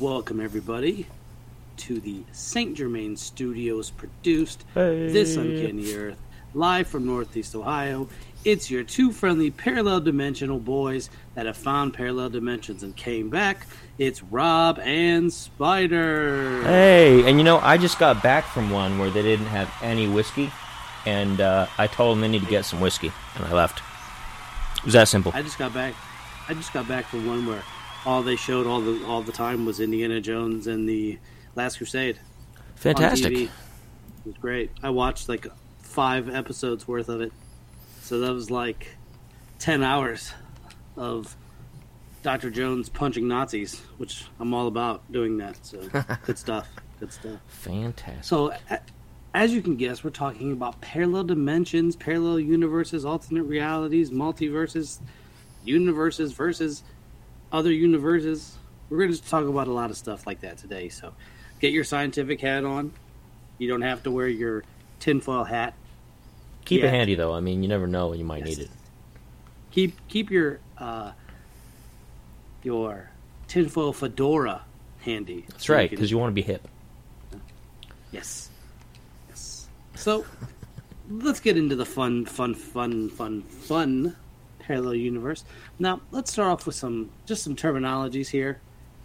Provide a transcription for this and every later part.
Welcome, everybody, to the St. Germain Studios produced Hey. This Uncanny Earth, live from Northeast Ohio. It's your two friendly parallel dimensional boys that have found parallel dimensions and came back. It's Rob and Spider. Hey, and you know, I just got back from one where they didn't have any whiskey, and uh, I told them they need to get some whiskey, and I left. It was that simple. I just got back. I just got back from one where all they showed all the all the time was Indiana Jones and the Last Crusade. Fantastic. It was great. I watched like five episodes worth of it. So that was like 10 hours of Dr. Jones punching Nazis, which I'm all about doing that. So good stuff. Good stuff. Fantastic. So, as you can guess, we're talking about parallel dimensions, parallel universes, alternate realities, multiverses, universes versus other universes. We're going to talk about a lot of stuff like that today. So, get your scientific hat on. You don't have to wear your tinfoil hat. Keep yeah. it handy, though. I mean, you never know when you might Yes. need it. Keep keep your uh, your tinfoil fedora handy. That's so right, can- because you want to be hip. Yes. Yes. So let's get into the fun, fun, fun, fun, fun parallel universe. Now let's start off with some just some terminologies here.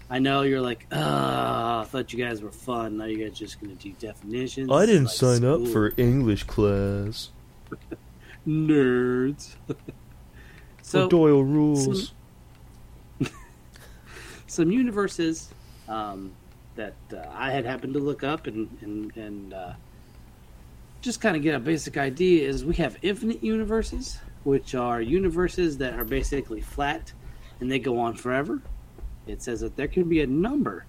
I know you're like, ah, I thought you guys were fun. Now you guys just gonna do definitions. I didn't like sign up for English class. nerds. So Doyle rules. some universes um, that uh, I had happened to look up and and, and uh, just kind of get a basic idea is we have infinite universes, which are universes that are basically flat and they go on forever. It says that there can be a number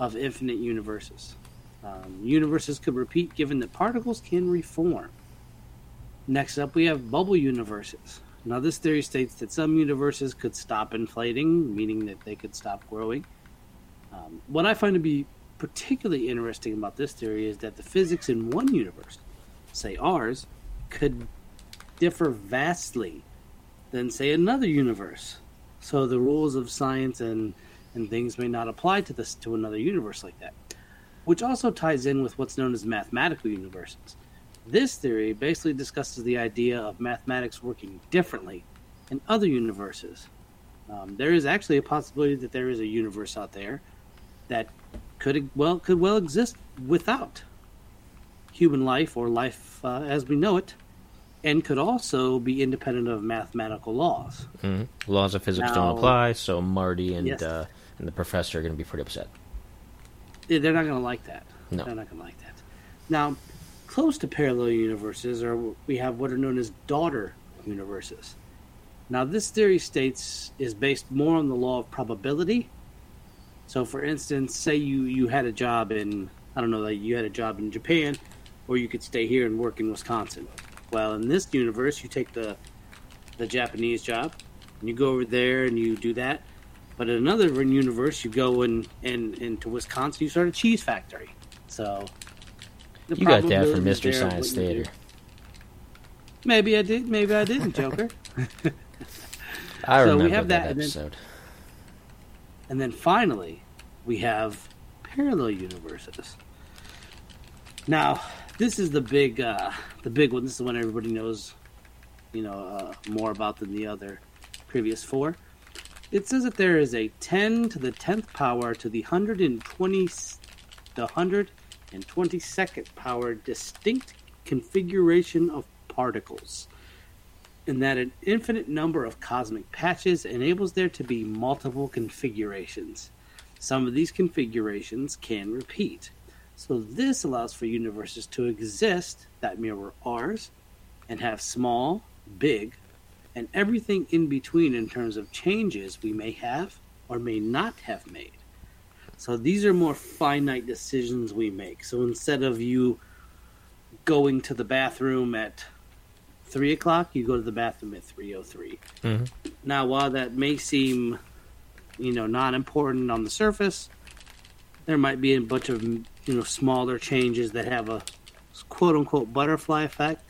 of infinite universes. Um, universes could repeat given that particles can reform. Next up, we have bubble universes. Now, this theory states that some universes could stop inflating, meaning that they could stop growing. Um, what I find to be particularly interesting about this theory is that the physics in one universe, say ours, could differ vastly than, say, another universe. So the rules of science and, and things may not apply to this to another universe like that, which also ties in with what's known as mathematical universes. This theory basically discusses the idea of mathematics working differently in other universes. Um, there is actually a possibility that there is a universe out there that could well could well exist without human life or life uh, as we know it, and could also be independent of mathematical laws. hmm Laws of physics Now- don't apply, so Marty and Yes. uh, and the professor are going to be pretty upset. They're not going to like that. No. They're not going to like that. Now, close to parallel universes are we have what are known as daughter universes. Now, this theory states is based more on the law of probability. So, for instance, say you you had a job in I don't know, like you had a job in Japan, or you could stay here and work in Wisconsin. Well, in this universe, you take the the Japanese job, and you go over there and you do that. But in another universe, you go in, in into Wisconsin, you start a cheese factory. So You got that from is Mystery Science what you do. Theater. Maybe I did, maybe I didn't, Joker. I So we remember have that, that, and then- episode. and then finally, we have parallel universes. Now, this is the big, uh, the big one. This is the one everybody knows, you know, uh, more about than the other previous four. It says that there is a 10 to the 10th power to the 120, the 122nd power distinct configuration of particles and that an infinite number of cosmic patches enables there to be multiple configurations. Some of these configurations can repeat. So, this allows for universes to exist that mirror ours and have small, big, and everything in between in terms of changes we may have or may not have made. So, these are more finite decisions we make. So, instead of you going to the bathroom at three o'clock, you go to the bathroom at three o three. Mhm. Now, while that may seem, you know, not important on the surface, there might be a bunch of you know smaller changes that have a quote unquote butterfly effect,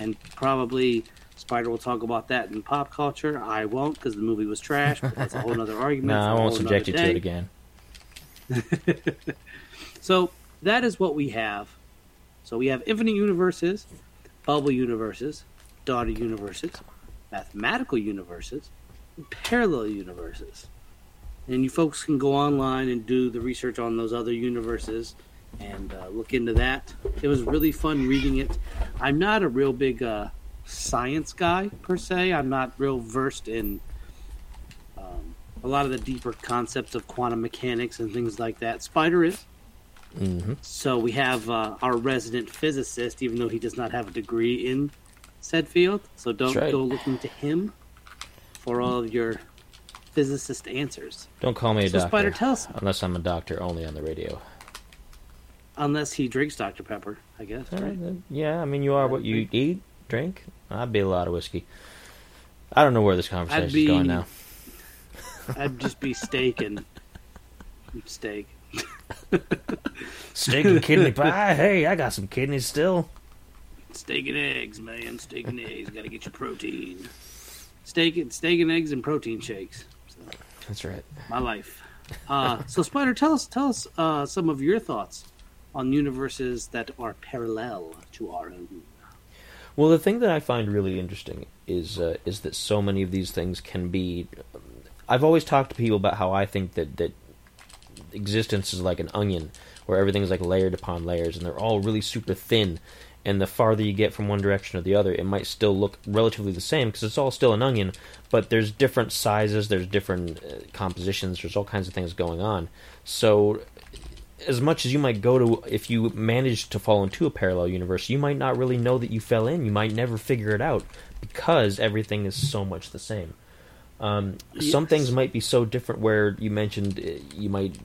and probably Spider will talk about that in pop culture. I won't because the movie was trash. But that's a whole other argument. No, I won't subject you nother to it again. so that is what we have. So we have infinite universes, bubble universes, daughter universes, mathematical universes, and parallel universes. And you folks can go online and do the research on those other universes and uh, look into that. It was really fun reading it. I'm not a real big uh, science guy per se. I'm not real versed in um, a lot of the deeper concepts of quantum mechanics and things like that. Spider is. Mm-hmm. So we have uh, our resident physicist, even though he does not have a degree in said field. So don't right. go looking to him for all of your physicist answers. Don't call me a doctor. Spider, tell us, Unless I'm a doctor only on the radio. unless he drinks Dr Pepper, I guess. Uh, Right? Yeah, I mean, you are what you eat, drink. I'd be a lot of whiskey. I don't know where this conversation be- going now. I'd just be steak and steak. Steak and kidney pie. Hey, I got some kidneys still. Steak and eggs, man. Steak and eggs. Got to get your protein. Steak and steak and eggs and protein shakes. That's right. my life. Uh, so, Spider, tell us tell us uh, some of your thoughts on universes that are parallel to our own. Well, the thing that I find really interesting is uh, is that so many of these things can be. I've always talked to people about how I think that that existence is like an onion, where everything's like layered upon layers, and they're all really super thin. And the farther you get from one direction or the other, it might still look relatively the same because it's all still an onion, but there's different sizes, there's different uh, compositions, there's all kinds of things going on. So as much as you might go to if you manage to fall into a parallel universe you might not really know that you fell in. You might never figure it out because everything is so much the same. Um, some things might be so different where you mentioned uh, you might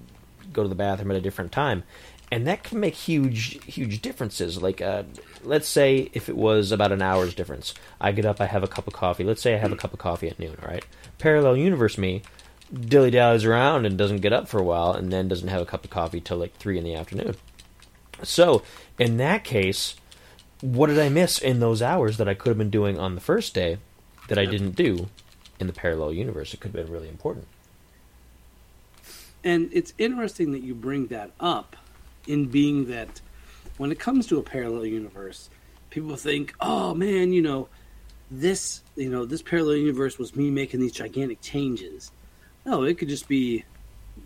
go to the bathroom at a different time and that can make huge huge differences. Like uh, let's say if it was about an hour's difference i get up i have a cup of coffee let's say i have a cup of coffee at noon all right parallel universe me dilly dallies around and doesn't get up for a while and then doesn't have a cup of coffee till like three in the afternoon. So, in that case, what did I miss in those hours that I could have been doing on the first day that I didn't do in the parallel universe? It could have been really important. And it's interesting that you bring that up, in being that when it comes to a parallel universe, people think, "Oh man, you know, this, you know, this parallel universe was me making these gigantic changes." No, it could just be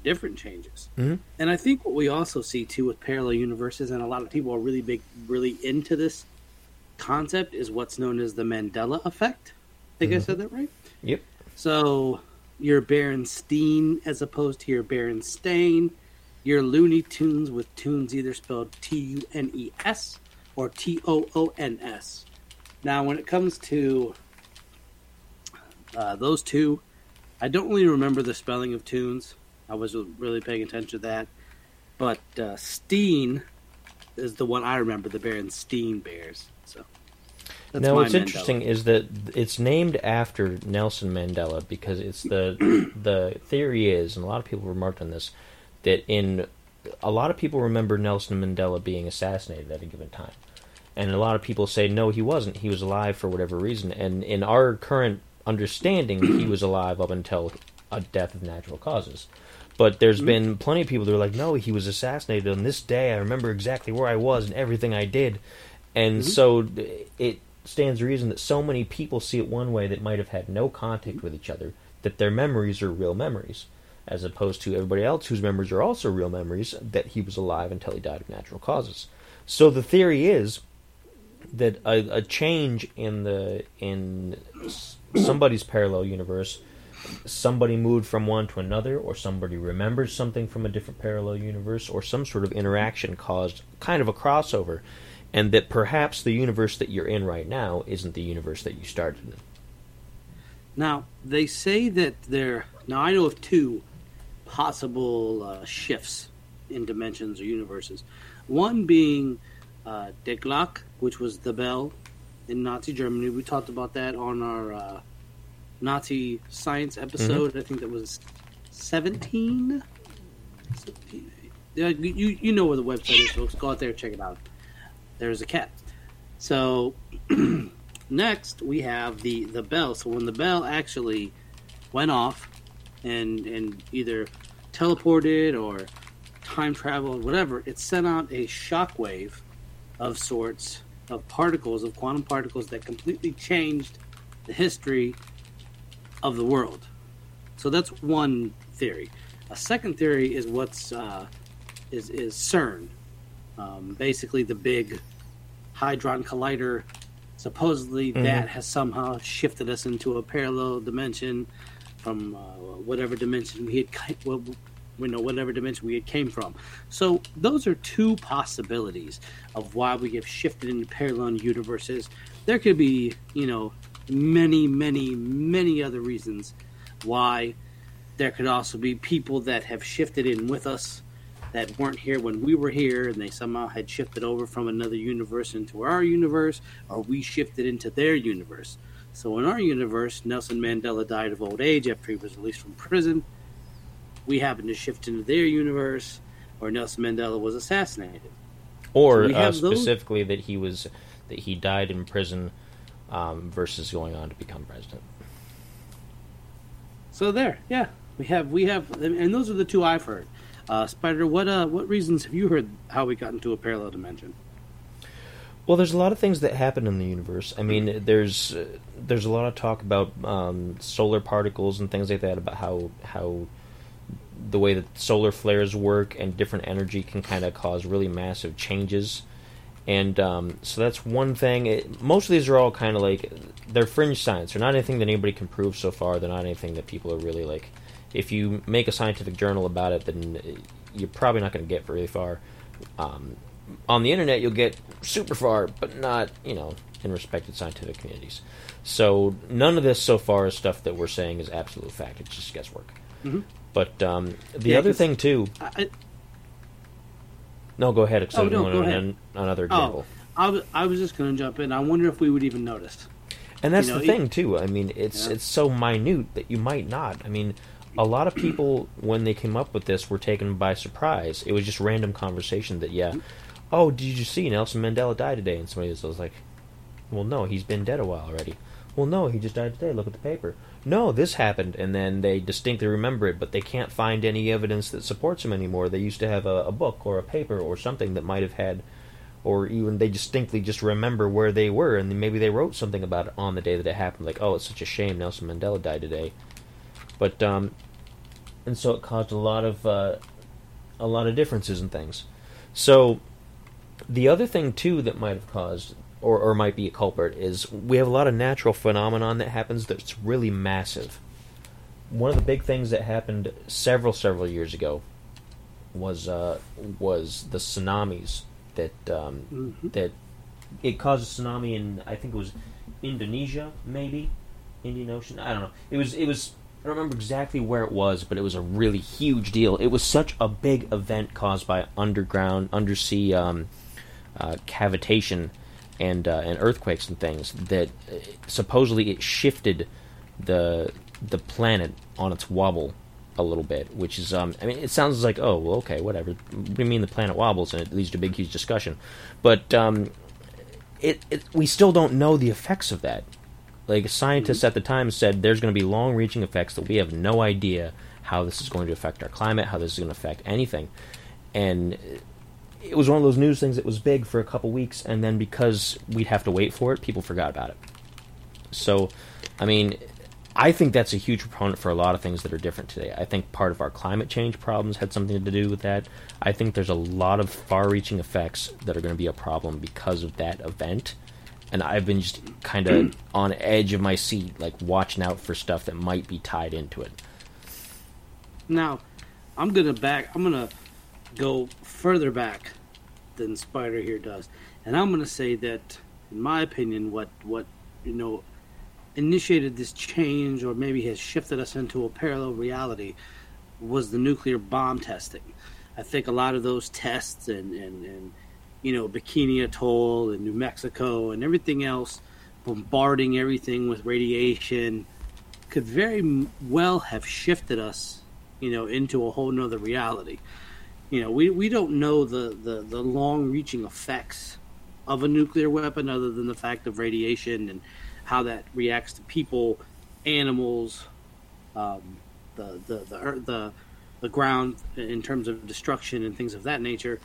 different changes. Mhm. And I think what we also see too with parallel universes, and a lot of people are really big, really into this concept, is what's known as the Mandela effect. I think I said that right. Yep. So you're Berenstain as opposed to your Berenstain. You're Looney Tunes with tunes either spelled T U N E S or T O O N S. Now, when it comes to uh, those two, I don't really remember the spelling of tunes. I wasn't really paying attention to that. But uh, Steen is the one I remember, the Berenstain Bears. So that's now, what's Mandela. interesting is that it's named after Nelson Mandela because it's the the theory is, and a lot of people remarked on this, that in a lot of people remember Nelson Mandela being assassinated at a given time, and a lot of people say no, he wasn't. He was alive for whatever reason, and in our current understanding, he was alive up until a death of natural causes. But there's mm-hmm. been plenty of people that are like, no, he was assassinated on this day. I remember exactly where I was and everything I did. And mm-hmm. so it stands to reason that so many people see it one way that might have had no contact with each other, that their memories are real memories, as opposed to everybody else whose memories are also real memories, that he was alive until he died of natural causes. So the theory is that a, a change in the in somebody's parallel universe somebody moved from one to another or somebody remembers something from a different parallel universe or some sort of interaction caused kind of a crossover and that perhaps the universe that you're in right now isn't the universe that you started in Now they say that there. Now I know of two possible uh, shifts in dimensions or universes. One being uh, Glock, which was the bell in Nazi Germany. We talked about that on our uh, Nazi science episode. I think that was seventeen. 17. Yeah, you you know where the website is, folks. Go out there, check it out. There's a cat. So next we have the the bell. So when the bell actually went off and and either teleported or time travel, whatever, it sent out a shockwave of sorts of particles, of quantum particles that completely changed the history of the world. So that's one theory. A second theory is what's uh, is is CERN, um, basically the big hadron collider. Supposedly, Mhm. that has somehow shifted us into a parallel dimension from uh, whatever dimension we had, well, you know, whatever dimension we had came from. So those are two possibilities of why we have shifted into parallel universes. There could be, you know, many, many, many other reasons why. There could also be people that have shifted in with us that weren't here when we were here and they somehow had shifted over from another universe into our universe or we shifted into their universe. So in our universe, Nelson Mandela died of old age after he was released from prison. We happen to shift into their universe where Nelson Mandela was assassinated. or So uh, have those- specifically that he was that he died in prison um, versus going on to become president. So there, yeah, we have we have, and those are the two I've heard. Uh, Spider, what uh, what reasons have you heard how we got into a parallel dimension? Well, there's a lot of things that happen in the universe. I mean, there's there's a lot of talk about um, solar particles and things like that about how how the way that solar flares work and different energy can kind of cause really massive changes. And um, so that's one thing. It, most of these are all kind of like they're fringe science. They're not anything that anybody can prove so far. They're not anything that people are really like. If you make a scientific journal about it, then you're probably not going to get very far. Um, on the internet, you'll get super far, but not you know in respected scientific communities. So none of this so far is stuff that we're saying is absolute fact. It's just guesswork. Mhm. But um, the Yeah, other thing too. I, No, go ahead. Oh, no, go ahead. another example. oh, I was I was just going to jump in. I wonder if we would even notice. And that's You know, the thing too. I mean, it's Yeah. it's so minute that you might not. I mean, a lot of people when they came up with this were taken by surprise. It was just random conversation that yeah, oh, did you see Nelson Mandela died today? And somebody was like, well, no, he's been dead a while already. Well, no, he just died today. Look at the paper. No, this happened, and then they distinctly remember it, but they can't find any evidence that supports him anymore. They used to have a, a book or a paper or something that might have had or even they distinctly just remember where they were, and maybe they wrote something about it on the day that it happened, like, "Oh, it's such a shame Nelson Mandela died today." But um, and so it caused a lot of uh, a lot of differences in things. So the other thing too that might have caused or, or might be a culprit is we have a lot of natural phenomenon that happens that's really massive. One of the big things that happened several several years ago was uh, was the tsunamis that um, Mhm. that it caused a tsunami in I think it was Indonesia maybe Indian Ocean I don't know it was it was I don't remember exactly where it was but it was a really huge deal it was such a big event caused by underground undersea um, uh, cavitation and uh, and earthquakes and things that uh, supposedly it shifted the the planet on its wobble a little bit, which is um I mean it sounds like oh well okay whatever. What do you mean the planet wobbles and it leads to a big huge discussion, but um it, it we still don't know the effects of that. Like scientists at the time said, there's going to be long-reaching effects that we have no idea how this is going to affect our climate, how this is going to affect anything, and it was one of those news things that was big for a couple weeks, and then because we'd have to wait for it, people forgot about it. So, I mean, I think that's a huge proponent for a lot of things that are different today. I think part of our climate change problems had something to do with that. I think there's a lot of far reaching effects that are going to be a problem because of that event. And I've been just kind of on edge of my seat, like watching out for stuff that might be tied into it. Now, I'm gonna back. I'm gonna go further back than Spider here does, and I'm gonna say that, in my opinion, what what you know initiated this change, or maybe has shifted us into a parallel reality, was the nuclear bomb testing. I think a lot of those tests and and, and you know Bikini Atoll and New Mexico and everything else, bombarding everything with radiation, could very well have shifted us, you know, into a whole nother reality. You know, we, we don't know the, the, the long reaching effects of a nuclear weapon other than the fact of radiation and how that reacts to people, animals, um, the, the, the, the, the ground in terms of destruction and things of that nature.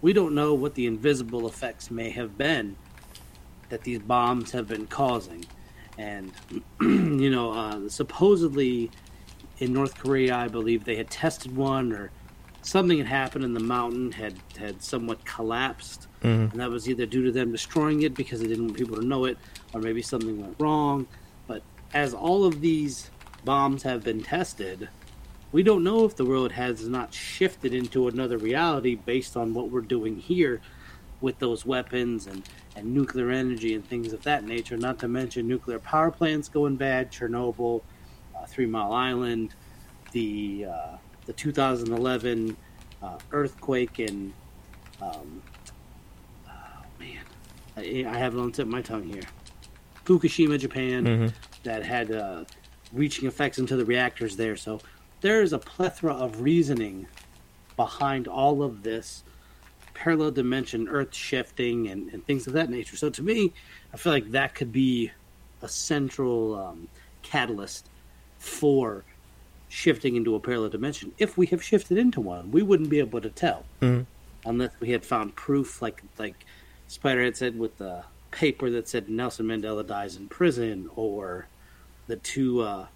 We don't know what the invisible effects may have been that these bombs have been causing. And, you know, uh, supposedly in North Korea, I believe they had tested one or something had happened and the mountain had, had somewhat collapsed. And that was either due to them destroying it because they didn't want people to know it, or maybe something went wrong. But as all of these bombs have been tested, we don't know if the world has not shifted into another reality based on what we're doing here with those weapons and, and nuclear energy and things of that nature, not to mention nuclear power plants going bad, Chernobyl, uh, Three Mile Island, the, uh, the 2011 uh, earthquake in, um, oh man, I, I have it on the tip of my tongue here. Fukushima, Japan, that had uh, reaching effects into the reactors there. So there is a plethora of reasoning behind all of this parallel dimension, earth shifting, and, and things of that nature. So to me, I feel like that could be a central um, catalyst for shifting into a parallel dimension. If we have shifted into one, we wouldn't be able to tell unless we had found proof, like like Spider had said with the paper that said Nelson Mandela dies in prison, or the two uh,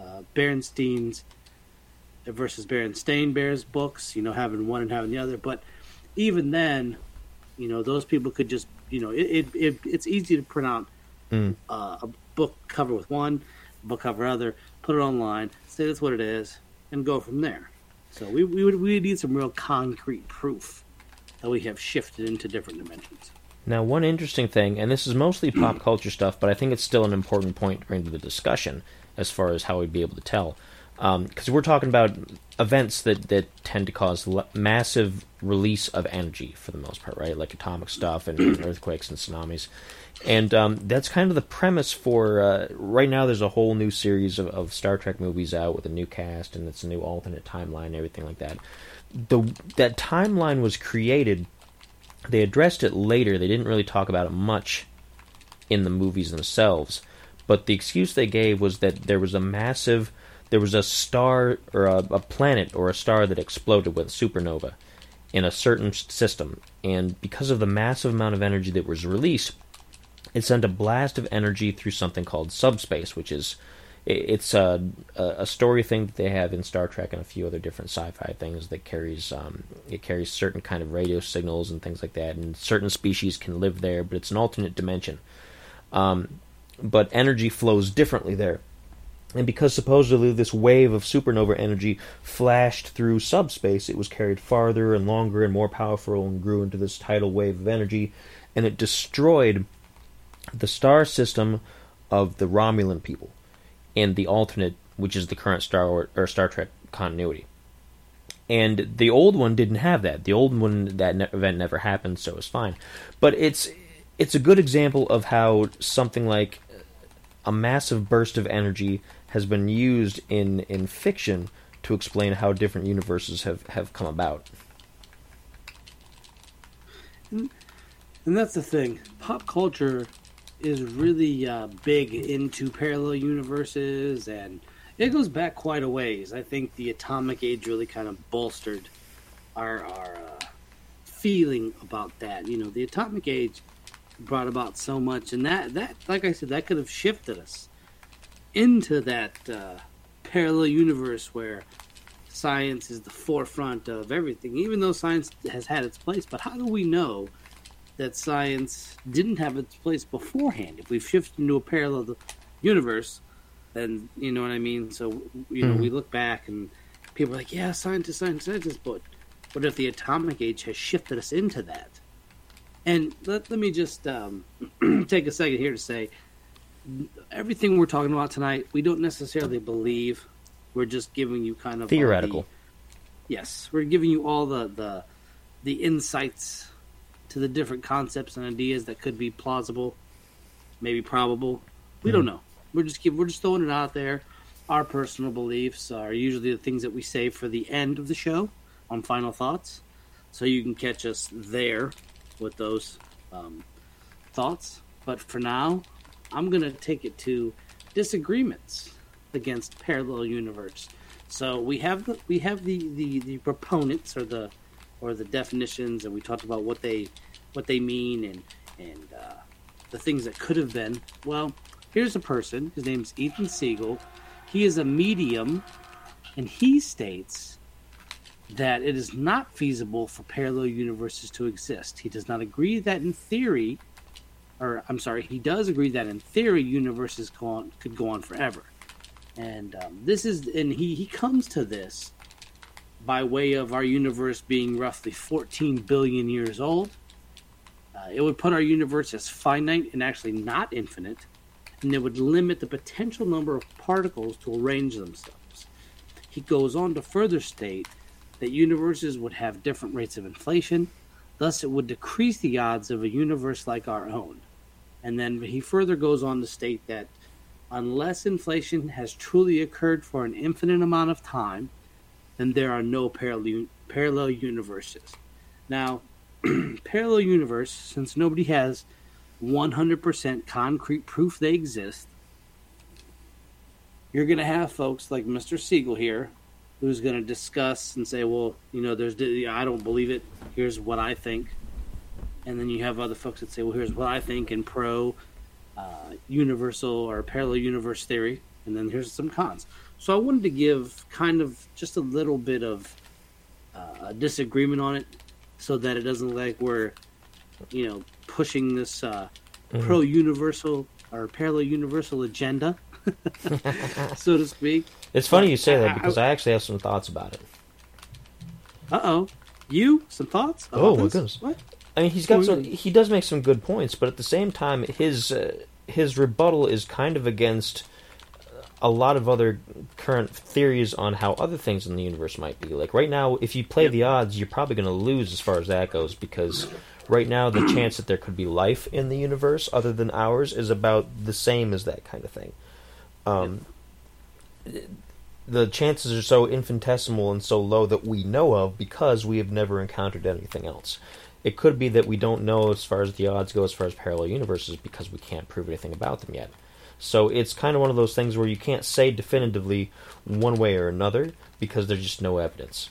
uh, Berenstein's versus Berenstain Bears books, you know, having one and having the other. But even then, you know, those people could just, you know, it, it, it it's easy to print out uh, a book cover with one, book cover other, put it online, say that's what it is, and go from there. So we we would we need some real concrete proof that we have shifted into different dimensions. Now, one interesting thing, and this is mostly pop culture stuff, but I think it's still an important point to the discussion as far as how we'd be able to tell. Um, because we're talking about events that, that tend to cause l- massive release of energy for the most part, right? Like atomic stuff and earthquakes and tsunamis. And um, that's kind of the premise for. Uh, right now, there's a whole new series of, of Star Trek movies out with a new cast, and it's a new alternate timeline and everything like that. The That timeline was created they addressed it later. They didn't really talk about it much in the movies themselves. But the excuse they gave was that there was a massive, there was a star or a, a planet or a star that exploded with a supernova in a certain system, and because of the massive amount of energy that was released, it sent a blast of energy through something called subspace, which is it's a, a story thing that they have in Star Trek and a few other different sci-fi things that carries um, it carries certain kind of radio signals and things like that, and certain species can live there, but it's an alternate dimension. Um, but energy flows differently there. And because supposedly this wave of supernova energy flashed through subspace, it was carried farther and longer and more powerful and grew into this tidal wave of energy, and it destroyed the star system of the Romulan people and the alternate, which is the current Star Wars, or Star Trek continuity. And the old one didn't have that. The old one that ne- event never happened, so it's fine. But it's it's a good example of how something like a massive burst of energy has been used in in fiction to explain how different universes have have come about. And that's the thing. Pop culture is really uh, big into parallel universes, and it goes back quite a ways. I think the atomic age really kind of bolstered our our uh, feeling about that. You know, the atomic age brought about so much, and that that like I said, that could have shifted us into that uh, parallel universe where science is the forefront of everything. Even though science has had its place, but how do we know? That science didn't have its place beforehand. If we've shifted into a parallel universe, then you know what I mean. So you know, we look back and people are like, "Yeah, scientists, scientists, scientists," but what if the atomic age has shifted us into that? And let, let me just um, take a second here to say everything we're talking about tonight, we don't necessarily believe. We're just giving you kind of all the- Theoretical. yes, we're giving you all the the the insights to the different concepts and ideas that could be plausible, maybe probable. We don't know. We're just give, we're just throwing it out there. Our personal beliefs are usually the things that we save for the end of the show on final thoughts, so you can catch us there with those um, thoughts. But for now, I'm gonna take it to disagreements against parallel universe So we have the we have the, the, the proponents or the or the definitions, and we talked about what they what they mean and and uh, the things that could have been. Well, here's a person. His name's Ethan Siegel. He is a medium, and he states that it is not feasible for parallel universes to exist. He does not agree that in theory, or I'm sorry, he does agree that in theory universes go on, could go on forever. And um, this is, and he, he comes to this by way of our universe being roughly 14 billion years old. Uh, it would put our universe as finite and actually not infinite, and it would limit the potential number of particles to arrange themselves. He goes on to further state that universes would have different rates of inflation, thus, it would decrease the odds of a universe like our own. And then he further goes on to state that unless inflation has truly occurred for an infinite amount of time, then there are no parallel, parallel universes. Now, parallel universe, since nobody has 100% concrete proof they exist, you're going to have folks like Mr. Siegel here who's going to discuss and say, well, you know, there's I don't believe it. Here's what I think. And then you have other folks that say, well, here's what I think in pro uh, universal or parallel universe theory. And then here's some cons. So I wanted to give kind of just a little bit of uh, disagreement on it so that it doesn't look like we're, you know, pushing this uh, mm-hmm. pro universal or parallel universal agenda, so to speak. It's funny you say that because I, I actually have some thoughts about it. Uh oh, you some thoughts? Oh my goodness! What? I mean, he's got some. He does make some good points, but at the same time, his uh, his rebuttal is kind of against a lot of other current theories on how other things in the universe might be. Like right now, if you play yep. the odds, you're probably going to lose as far as that goes because right now the chance that there could be life in the universe other than ours is about the same as that kind of thing. Um, yep the chances are so infinitesimal and so low that we know of because we have never encountered anything else. It could be that we don't know as far as the odds go as far as parallel universes because we can't prove anything about them yet. So it's kind of one of those things where you can't say definitively one way or another because there's just no evidence.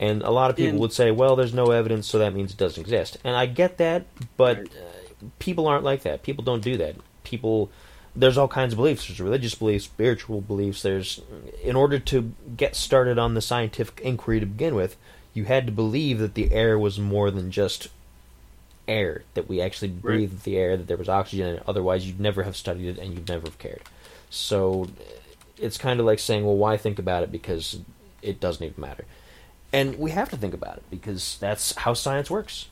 And a lot of people would say, well, there's no evidence, so that means it doesn't exist. And I get that, but uh, people aren't like that. People don't do that. People there's all kinds of beliefs. There's religious beliefs, spiritual beliefs. There's, in order to get started on the scientific inquiry to begin with, you had to believe that the air was more than just air, that we actually breathed right. the air, that there was oxygen in it. Otherwise, you'd never have studied it and you'd never have cared. So it's kind of like saying, well, why think about it? Because it doesn't even matter. And we have to think about it because that's how science works.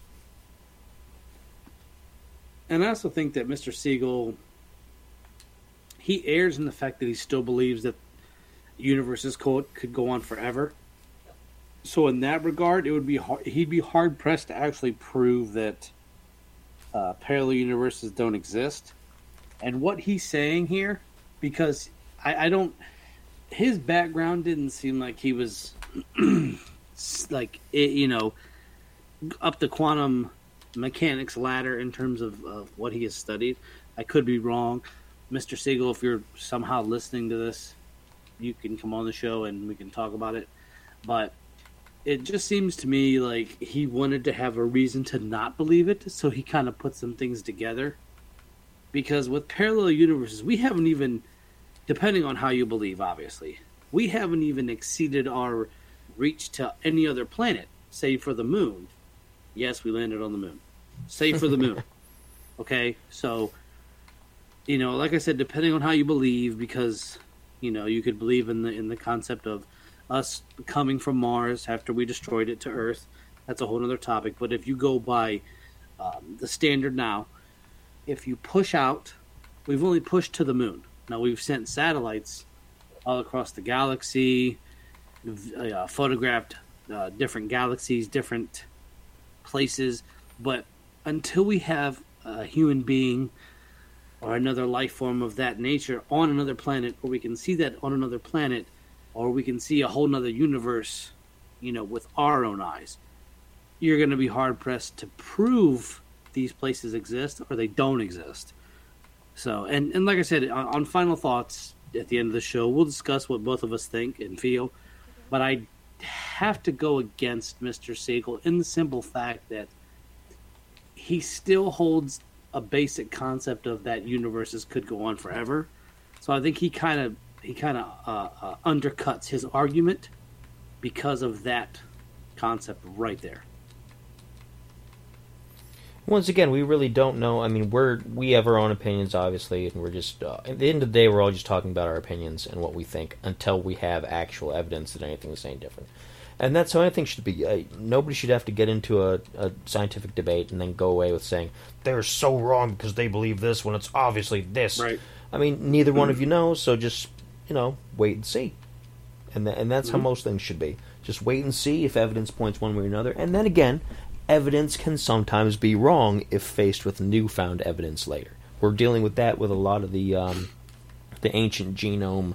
And I also think that Mr. Siegel he errs in the fact that he still believes that universes could could go on forever. So in that regard, it would be hard, he'd be hard pressed to actually prove that uh, parallel universes don't exist. And what he's saying here, because I, I don't, his background didn't seem like he was like it, you know up the quantum mechanics ladder in terms of, of what he has studied. I could be wrong. Mr. Siegel, if you're somehow listening to this, you can come on the show and we can talk about it. But it just seems to me like he wanted to have a reason to not believe it, so he kind of put some things together. Because with parallel universes, we haven't even, depending on how you believe, obviously, we haven't even exceeded our reach to any other planet, save for the moon. Yes, we landed on the moon. Save for the moon. okay, so you know, like I said, depending on how you believe, because you know you could believe in the in the concept of us coming from Mars after we destroyed it to Earth. That's a whole other topic. But if you go by um, the standard now, if you push out, we've only pushed to the moon. Now we've sent satellites all across the galaxy, uh, photographed uh, different galaxies, different places, but until we have a human being or another life form of that nature on another planet, or we can see that on another planet, or we can see a whole nother universe, you know, with our own eyes, you're going to be hard pressed to prove these places exist or they don't exist. So, and, and like I said, on, on final thoughts, at the end of the show, we'll discuss what both of us think and feel. But I have to go against Mr. Siegel in the simple fact that he still holds a basic concept of that universes could go on forever. So I think he kind of he kind of uh, uh, undercuts his argument because of that concept right there. Once again, we really don't know. I mean, we're we have our own opinions, obviously, and we're just uh, at the end of the day, we're all just talking about our opinions and what we think until we have actual evidence that anything is any different. And that's how anything should be. Uh, nobody should have to get into a, a scientific debate and then go away with saying they're so wrong because they believe this when it's obviously this. Right. I mean, neither one of you knows, so just you know, wait and see. And th- and that's how most things should be. Just wait and see if evidence points one way or another, and then again, evidence can sometimes be wrong if faced with newfound evidence later. We're dealing with that with a lot of the um, the ancient genome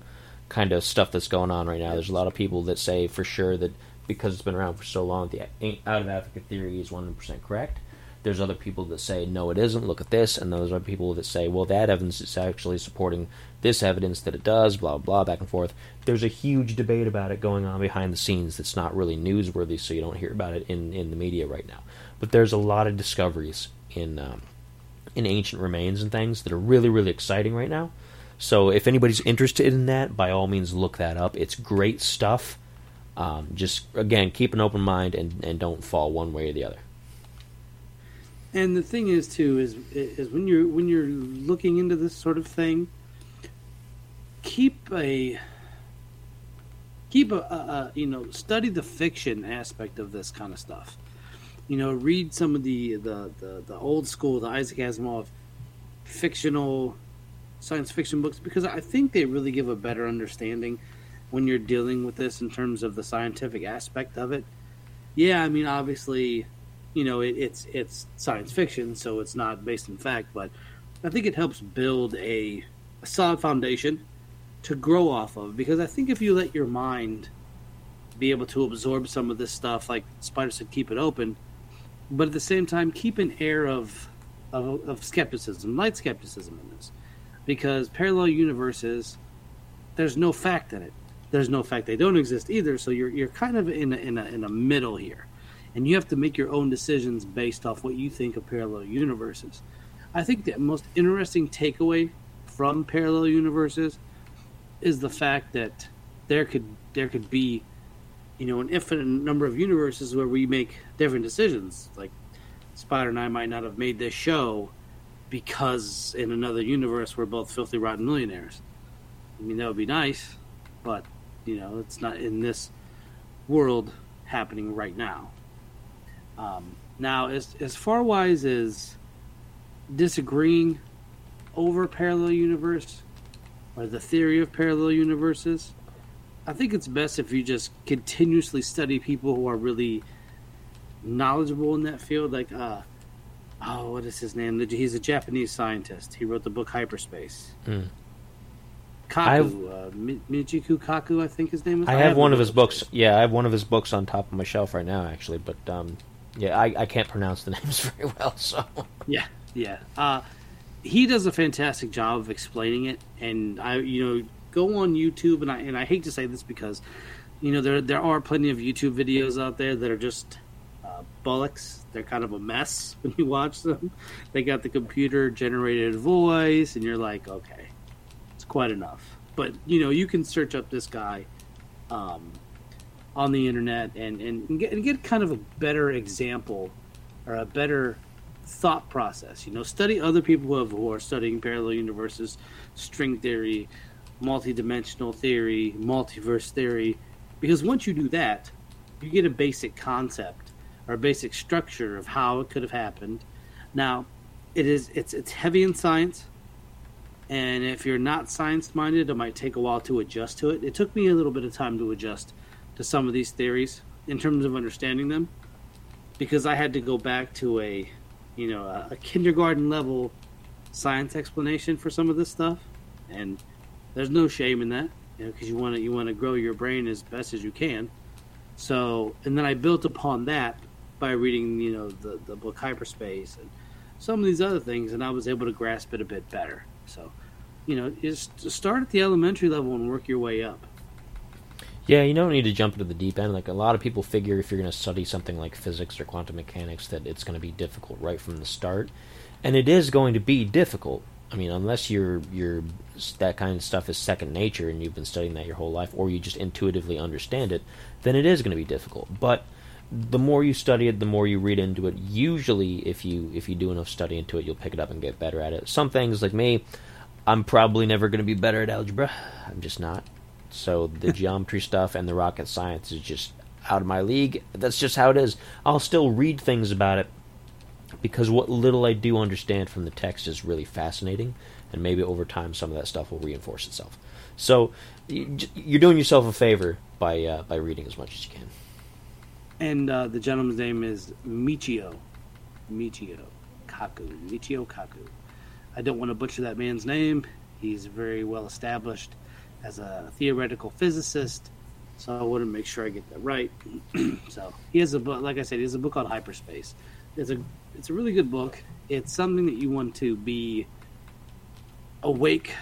kind of stuff that's going on right now. There's a lot of people that say for sure that because it's been around for so long, the out of Africa theory is 100% correct. There's other people that say no, it isn't. Look at this, and those are people that say, well, that evidence is actually supporting this evidence that it does. Blah blah, back and forth. There's a huge debate about it going on behind the scenes that's not really newsworthy, so you don't hear about it in in the media right now. But there's a lot of discoveries in um, in ancient remains and things that are really really exciting right now. So if anybody's interested in that, by all means look that up. It's great stuff. Um, just again, keep an open mind and, and don't fall one way or the other. And the thing is too is is when you're when you're looking into this sort of thing, keep a keep a, a, a you know study the fiction aspect of this kind of stuff. You know, read some of the the the, the old school, the Isaac Asimov fictional science fiction books because I think they really give a better understanding when you're dealing with this in terms of the scientific aspect of it. Yeah, I mean, obviously, you know, it, it's it's science fiction, so it's not based in fact, but I think it helps build a, a solid foundation to grow off of because I think if you let your mind be able to absorb some of this stuff, like Spider said, keep it open, but at the same time, keep an air of of, of skepticism, light skepticism in this, because parallel universes, there's no fact in it. There's no fact they don't exist either. So you're you're kind of in a, in a, in a middle here, and you have to make your own decisions based off what you think of parallel universes. I think the most interesting takeaway from parallel universes is the fact that there could there could be you know an infinite number of universes where we make different decisions. Like spider and i might not have made this show because in another universe we're both filthy rotten millionaires. I mean that would be nice but you know it's not in this world happening right now. Um, now as as far wise as disagreeing over parallel universe or the theory of parallel universes, I think it's best if you just continuously study people who are really knowledgeable in that field. Like, uh, oh, what is his name? He's a Japanese scientist. He wrote the book Hyperspace. Mm. Kaku, uh, Mi- Michiko Kaku, I think his name is. I have one of his books. Yeah, I have one of his books on top of my shelf right now, actually. But um, yeah, I, I can't pronounce the names very well. So Yeah, yeah. Uh, he does a fantastic job of explaining it, and I, you know, go on YouTube, and I and I hate to say this because, you know, there there are plenty of YouTube videos out there that are just uh, bullocks. They're kind of a mess when you watch them. They got the computer generated voice, and you're like, okay, it's quite enough. But you know, you can search up this guy. Um, on the internet and, and, get, and get kind of a better example or a better thought process. You know, study other people who, have, who are studying parallel universes, string theory, multidimensional theory, multiverse theory, because once you do that, you get a basic concept or a basic structure of how it could have happened. Now, it is it's it's heavy in science, and if you're not science minded, it might take a while to adjust to it. It took me a little bit of time to adjust to some of these theories in terms of understanding them, because I had to go back to a you know a, a kindergarten level science explanation for some of this stuff, and there's no shame in that, you know, because you want to you want to grow your brain as best as you can. So, and then I built upon that by reading, you know, the the book Hyperspace and some of these other things, and I was able to grasp it a bit better. So, you know, just start at the elementary level and work your way up. Yeah, you don't need to jump into the deep end. Like a lot of people figure if you're going to study something like physics or quantum mechanics that it's going to be difficult right from the start. And it is going to be difficult. I mean, unless you're you're that kind of stuff is second nature and you've been studying that your whole life or you just intuitively understand it, then it is going to be difficult. But the more you study it, the more you read into it. Usually, if you if you do enough study into it, you'll pick it up and get better at it. Some things, like me, I'm probably never going to be better at algebra. I'm just not. So the geometry stuff and the rocket science is just out of my league. That's just how it is. I'll still read things about it because what little I do understand from the text is really fascinating, and maybe over time some of that stuff will reinforce itself. So you're doing yourself a favor by uh, by reading as much as you can. And uh, the gentleman's name is Michio, Michio Kaku, Michio Kaku. I don't want to butcher that man's name. He's very well established as a theoretical physicist, so I want to make sure I get that right. so he has a book, like I said, he has a book called Hyperspace. It's a it's a really good book. It's something that you want to be awake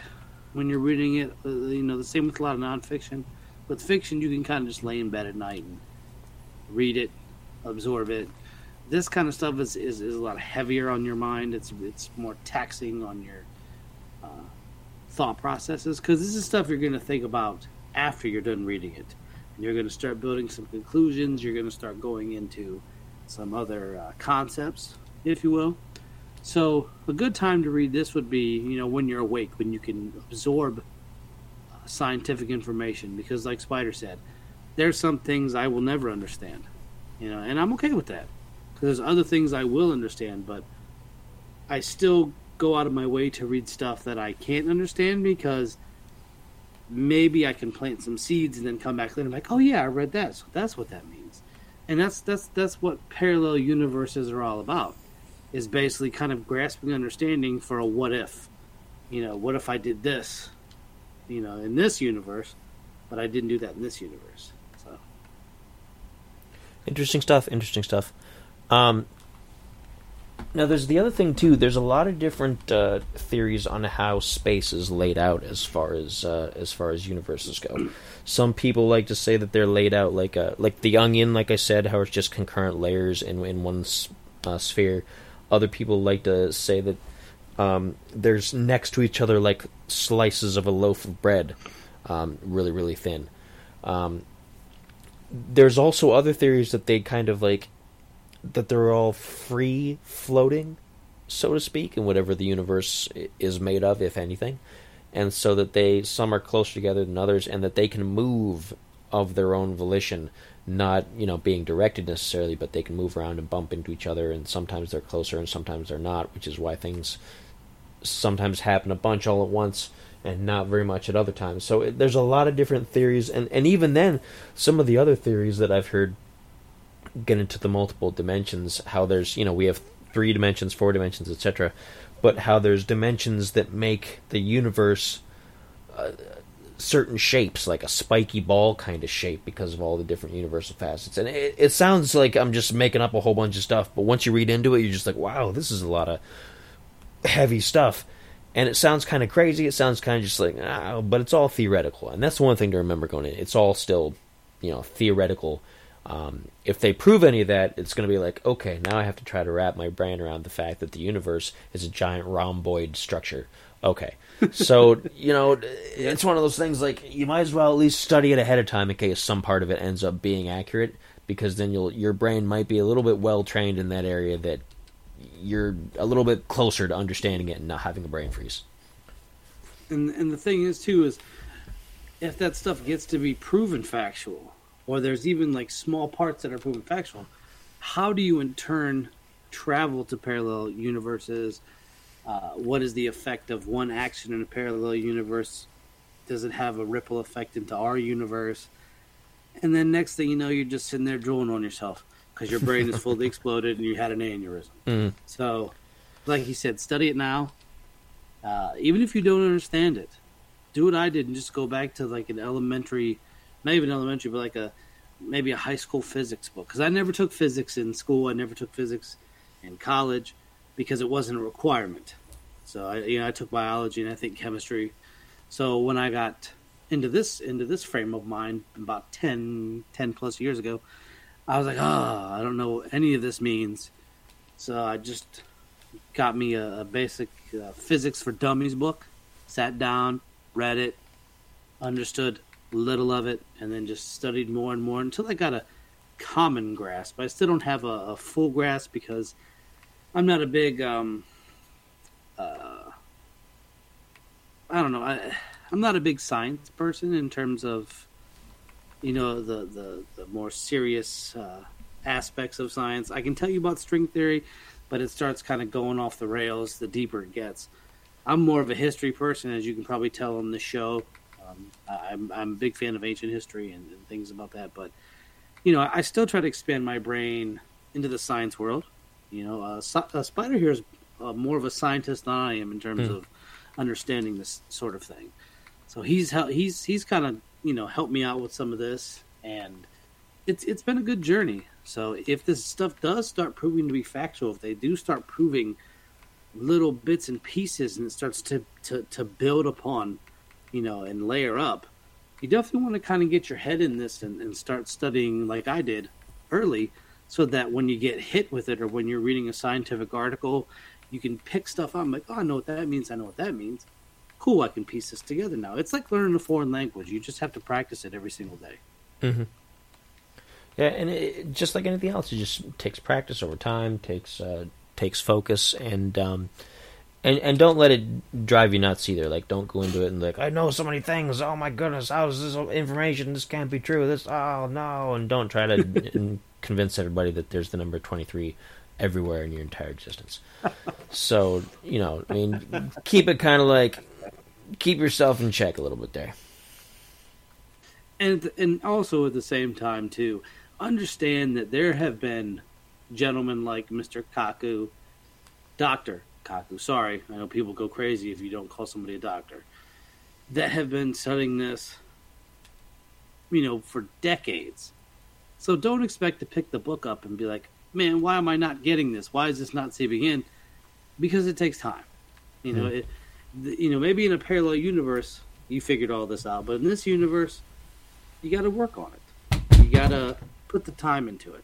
when you're reading it. Uh, you know, the same with a lot of nonfiction. With fiction, you can kind of just lay in bed at night and read it, absorb it. This kind of stuff is, is, is a lot heavier on your mind. It's it's more taxing on your thought processes because this is stuff you're going to think about after you're done reading it. And you're going to start building some conclusions. You're going to start going into some other uh, concepts, if you will. So a good time to read this would be, you know, when you're awake, when you can absorb uh, scientific information. Because, like Spider said, there's some things I will never understand, you know, and I'm okay with that. Because there's other things I will understand, but I still go out of my way to read stuff that I can't understand because maybe I can plant some seeds and then come back later and like, oh yeah, I read that, so that's what that means. And that's that's that's what parallel universes are all about is basically kind of grasping understanding for a what if. You know, what if I did this, you know, in this universe, but I didn't do that in this universe. So interesting stuff. Interesting stuff. Um, now, there's the other thing too. There's a lot of different uh, theories on how space is laid out as far as uh, as far as universes go. Some people like to say that they're laid out like a like the onion, like I said, how it's just concurrent layers in in one uh, sphere. Other people like to say that um, there's next to each other like slices of a loaf of bread, um, really, really thin. Um, there's also other theories that they kind of like that they're all free floating, so to speak, in whatever the universe is made of, if anything, and so that they some are closer together than others, and that they can move of their own volition not you know being directed necessarily, but they can move around and bump into each other, and sometimes they're closer and sometimes they're not, which is why things sometimes happen a bunch all at once and not very much at other times. So it, there's a lot of different theories, and and even then, some of the other theories that I've heard get into the multiple dimensions. How there's you know we have three dimensions, four dimensions, etc. But how there's dimensions that make the universe. Uh, certain shapes, like a spiky ball kind of shape, because of all the different universal facets. And it, it sounds like I'm just making up a whole bunch of stuff, but once you read into it, you're just like, wow, this is a lot of heavy stuff. And it sounds kind of crazy. It sounds kind of just like, ah, but it's all theoretical. And that's one thing to remember going in. It's all still, you know, theoretical. Um, if they prove any of that, it's going to be like, okay, now I have to try to wrap my brain around the fact that the universe is a giant rhomboid structure. Okay. So, you know, it's one of those things like you might as well at least study it ahead of time in case some part of it ends up being accurate because then you'll your brain might be a little bit well trained in that area that you're a little bit closer to understanding it and not having a brain freeze. And and the thing is too is if that stuff gets to be proven factual or there's even like small parts that are proven factual, how do you in turn travel to parallel universes? Uh, what is the effect of one action in a parallel universe? Does it have a ripple effect into our universe? And then next thing you know, you're just sitting there drooling on yourself because your brain is fully exploded and you had an aneurysm. Mm. So, like you said, study it now. Uh, even if you don't understand it, do what I did and just go back to like an elementary, not even elementary, but like a maybe a high school physics book. Because I never took physics in school. I never took physics in college because it wasn't a requirement. So I, you know, I took biology and I think chemistry. So when I got into this into this frame of mind about 10, 10 plus years ago, I was like, oh, I don't know what any of this means. So I just got me a, a basic uh, physics for dummies book, sat down, read it, understood little of it, and then just studied more and more until I got a common grasp. I still don't have a, a full grasp because I'm not a big, um, uh, I don't know, I, I'm not a big science person in terms of, you know, the the, the more serious uh, aspects of science. I can tell you about string theory, but it starts kind of going off the rails the deeper it gets. I'm more of a history person, as you can probably tell on the show. Um, I'm, I'm a big fan of ancient history and, and things about that, but you know, I still try to expand my brain into the science world. You know, uh, uh, Spider here is uh, more of a scientist than I am in terms hmm. of understanding this sort of thing. So he's he's he's kind of you know helped me out with some of this, and it's it's been a good journey. So if this stuff does start proving to be factual, if they do start proving little bits and pieces, and it starts to to, to build upon, you know, and layer up, you definitely want to kind of get your head in this and, and start studying like I did early so that when you get hit with it or when you're reading a scientific article, you can pick stuff up. I'm like, oh, I know what that means. I know what that means. Cool, I can piece this together now. It's like learning a foreign language. You just have to practice it every single day. Mm-hmm. Yeah, and it, just like anything else, it just takes practice over time, takes uh, takes focus, and um, and and don't let it drive you nuts either. Like, don't go into it and like, I know so many things. Oh my goodness, how is this information? This can't be true. This, oh no, and don't try to convince everybody that there's the number twenty three everywhere in your entire existence. so you know, I mean, keep it kind of like keep yourself in check a little bit there. And and also at the same time too, understand that there have been gentlemen like Mr. Kaku, Doctor Sorry, I know people go crazy if you don't call somebody a doctor. That have been studying this, you know, for decades. So don't expect to pick the book up and be like, "Man, why am I not getting this? Why is this not seeping in?" Because it takes time. You know, mm. it. You know, maybe in a parallel universe you figured all this out, but in this universe, you got to work on it. You got to put the time into it.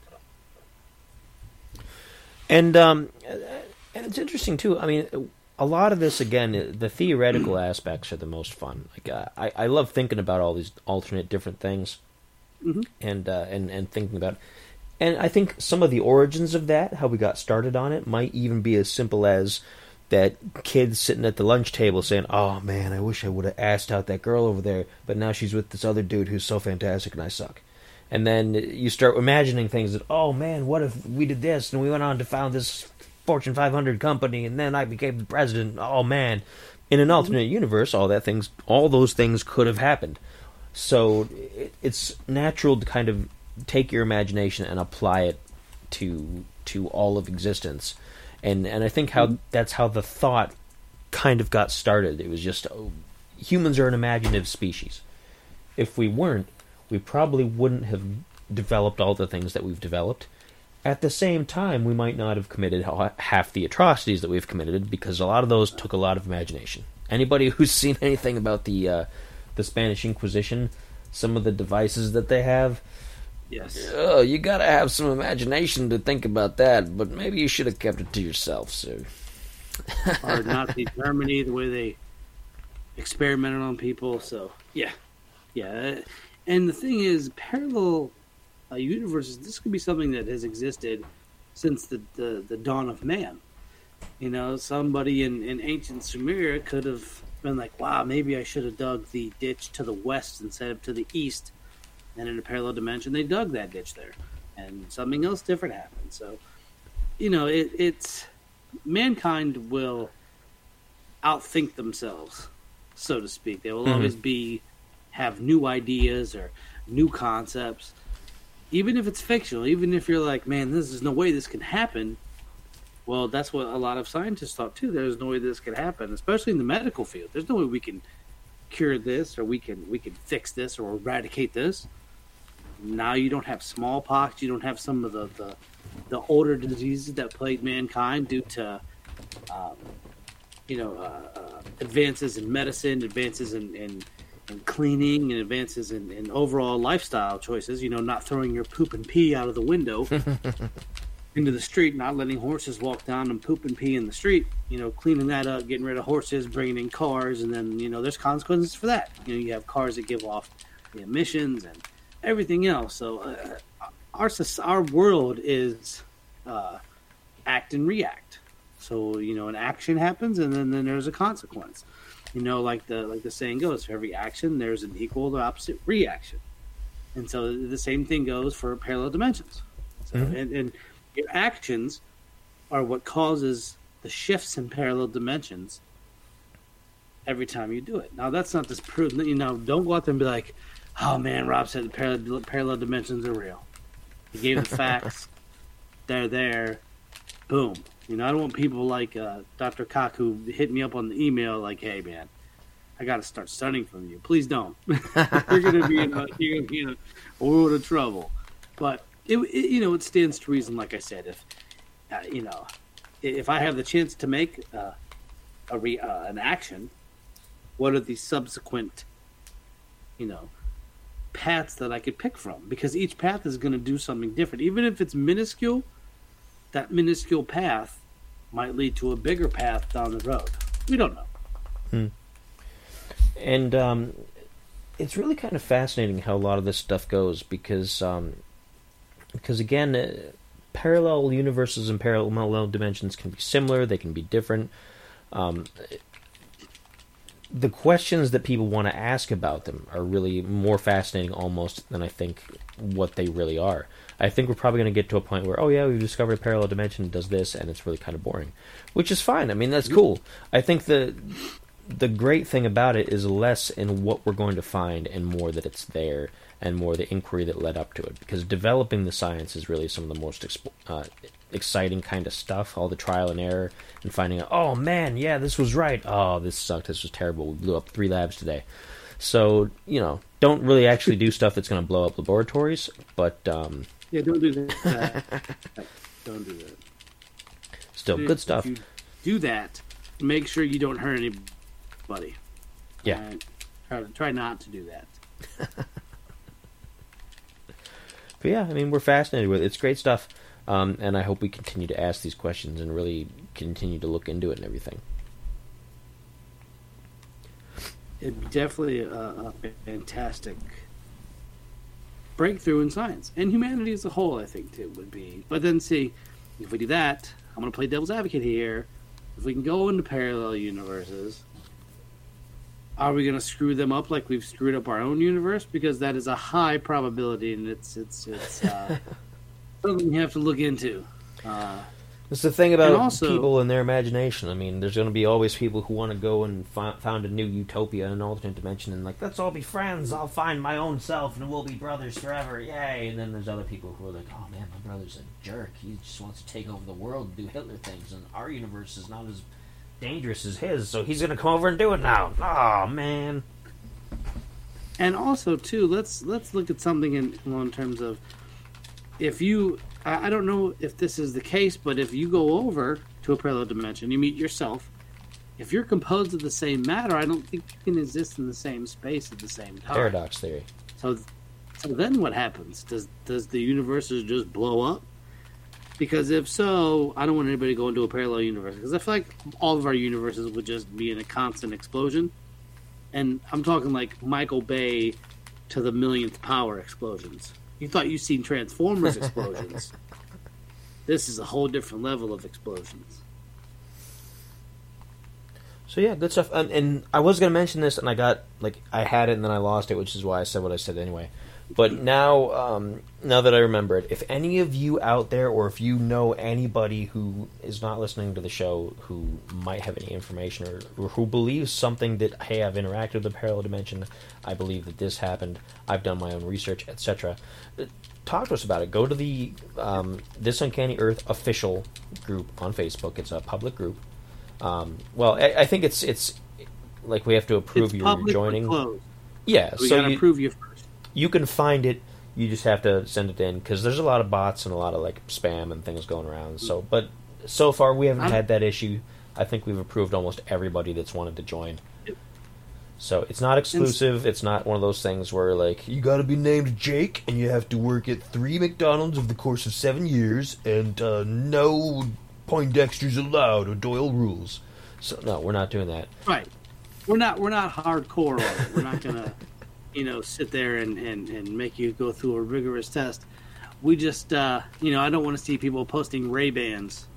And um, and it's interesting too. I mean, a lot of this again, the theoretical aspects are the most fun. Like uh, I, I love thinking about all these alternate different things, mm-hmm. and uh, and and thinking about. And I think some of the origins of that, how we got started on it, might even be as simple as that kid sitting at the lunch table saying, "Oh man, I wish I would have asked out that girl over there, but now she's with this other dude who's so fantastic and I suck." And then you start imagining things that, "Oh man, what if we did this and we went on to found this Fortune 500 company and then I became president. Oh man, in an alternate universe, all that things, all those things could have happened. So it, it's natural to kind of take your imagination and apply it to to all of existence. And and I think how that's how the thought kind of got started. It was just oh, humans are an imaginative species. If we weren't, we probably wouldn't have developed all the things that we've developed at the same time, we might not have committed half the atrocities that we've committed because a lot of those took a lot of imagination. Anybody who's seen anything about the uh, the Spanish Inquisition, some of the devices that they have, yes, oh, you gotta have some imagination to think about that. But maybe you should have kept it to yourself, sir. or Nazi Germany, the way they experimented on people. So yeah, yeah. And the thing is, parallel uh, universes, this could be something that has existed since the, the, the dawn of man. You know, somebody in, in ancient Sumeria could have been like, wow, maybe I should have dug the ditch to the west instead of to the east. And in a parallel dimension, they dug that ditch there. And something else different happened. So, you know, it, it's mankind will outthink themselves, so to speak. They will mm-hmm. always be have new ideas or new concepts even if it's fictional, even if you're like, man, this is no way this can happen. Well, that's what a lot of scientists thought too. There's no way this could happen, especially in the medical field. There's no way we can cure this, or we can we can fix this, or eradicate this. Now you don't have smallpox. You don't have some of the the, the older diseases that plagued mankind due to um, you know, uh, uh, advances in medicine, advances in, in, in cleaning, and advances in, in overall lifestyle choices. You know, not throwing your poop and pee out of the window into the street, not letting horses walk down and poop and pee in the street. You know, cleaning that up, getting rid of horses, bringing in cars, and then you know, there's consequences for that. You know, you have cars that give off the emissions and everything else. So, uh, our our world is uh, act and react. So you know, an action happens, and then, then there's a consequence. You know, like the like the saying goes, for every action, there's an equal or opposite reaction. And so the same thing goes for parallel dimensions. So, Mhm. and, and your actions are what causes the shifts in parallel dimensions every time you do it. Now that's not this proof. You know, don't go out there and be like, "Oh man, Rob said the parallel, parallel dimensions are real." He gave the facts. They're there. Boom. You know, I don't want people like uh, Dr. Kaku who hit me up on the email like, "Hey man, I got to start studying from you." Please don't. you're gonna be in a, you're gonna be in a world of trouble. But it, it, you know, it stands to reason. Like I said, if uh, you know, if I have the chance to make uh, a re, uh, an action, what are the subsequent, you know, paths that I could pick from? Because each path is going to do something different, even if it's minuscule. That minuscule path might lead to a bigger path down the road. We don't know. And um, it's really kind of fascinating how a lot of this stuff goes because, um, because again, uh, parallel universes and parallel dimensions can be similar. They can be different. Um, the questions that people want to ask about them are really more fascinating almost than I think what they really are. I think we're probably going to get to a point where, oh yeah, we've discovered a parallel dimension does this, and it's really kind of boring, which is fine. I mean, that's cool. I think the the great thing about it is less in what we're going to find and more that it's there and more the inquiry that led up to it. Because developing the science is really some of the most exp- uh, exciting kind of stuff. All the trial and error and finding out oh man yeah this was right. Oh this sucked. This was terrible. We blew up three labs today. So you know don't really actually do stuff that's going to blow up laboratories but um, Yeah, don't do that. don't do that. still good stuff If you do that, make sure you don't hurt anybody. Yeah. Try, try not to do that. But yeah, I mean, we're fascinated with it. It's great stuff. Um, and I hope we continue to ask these questions and really continue to look into it and everything. It'd be definitely a, a fantastic breakthrough in science and humanity as a whole. I think too would be. But then see, if we do that, I'm going to play devil's advocate here. If we can go into parallel universes, are we going to screw them up like we've screwed up our own universe? Because that is a high probability, and it's it's it's uh, something you have to look into. Uh, It's the thing about also- people and their imagination. I mean, there's going to be always people who want to go and fi- found a new utopia in an alternate dimension and like, let's all be friends. I'll find my own self and we'll be brothers forever. Yay! And then there's other people who are like, oh man, my brother's a jerk. He just wants to take over the world and do Hitler things, and our universe is not as dangerous as his, so he's going to come over and do it now. Oh man. and also too let's let's look at something in, in terms of if you I, I don't know if this is the case but if you go over to a parallel dimension you meet yourself if you're composed of the same matter i don't think you can exist in the same space at the same time. Paradox theory. so so then what happens? Does does the universe just blow up? Because if so i don't want anybody to go into a parallel universe because i feel like all of our universes would just be in a constant explosion. And i'm talking like michael bay to the millionth power explosions you thought you seen transformers explosions this is a whole different level of explosions So yeah, good stuff. And, and I was to mention this, and I got like I had it, and then I lost it, which is why I said what I said anyway. But now, um, now that I remember it, if any of you out there, or if you know anybody who is not listening to the show, who might have any information, or, or who believes something that hey, I've interacted with the parallel dimension, I believe that this happened, I've done my own research, etc. Talk to us about it. Go to the um, This Uncanny Earth official group on Facebook. It's a public group. Um, well, I, I think it's it's like we have to approve it's your joining. Yeah, we so you, prove you you can find it. You just have to send it in because there's a lot of bots and a lot of like spam and things going around. So, but so far we haven't I'm- had that issue. I think we've approved almost everybody that's wanted to join. So it's not exclusive. It's not one of those things where like You gotta be named Jake, and you have to work at three McDonald's over the course of seven years, and uh, no Poindexters allowed or Doyle rules. so no, we're not doing that. Right. We're not we're not hardcore. We're not gonna, you know, sit there and, and, and make you go through a rigorous test. We just uh, you know, I don't want to see people posting Ray Bans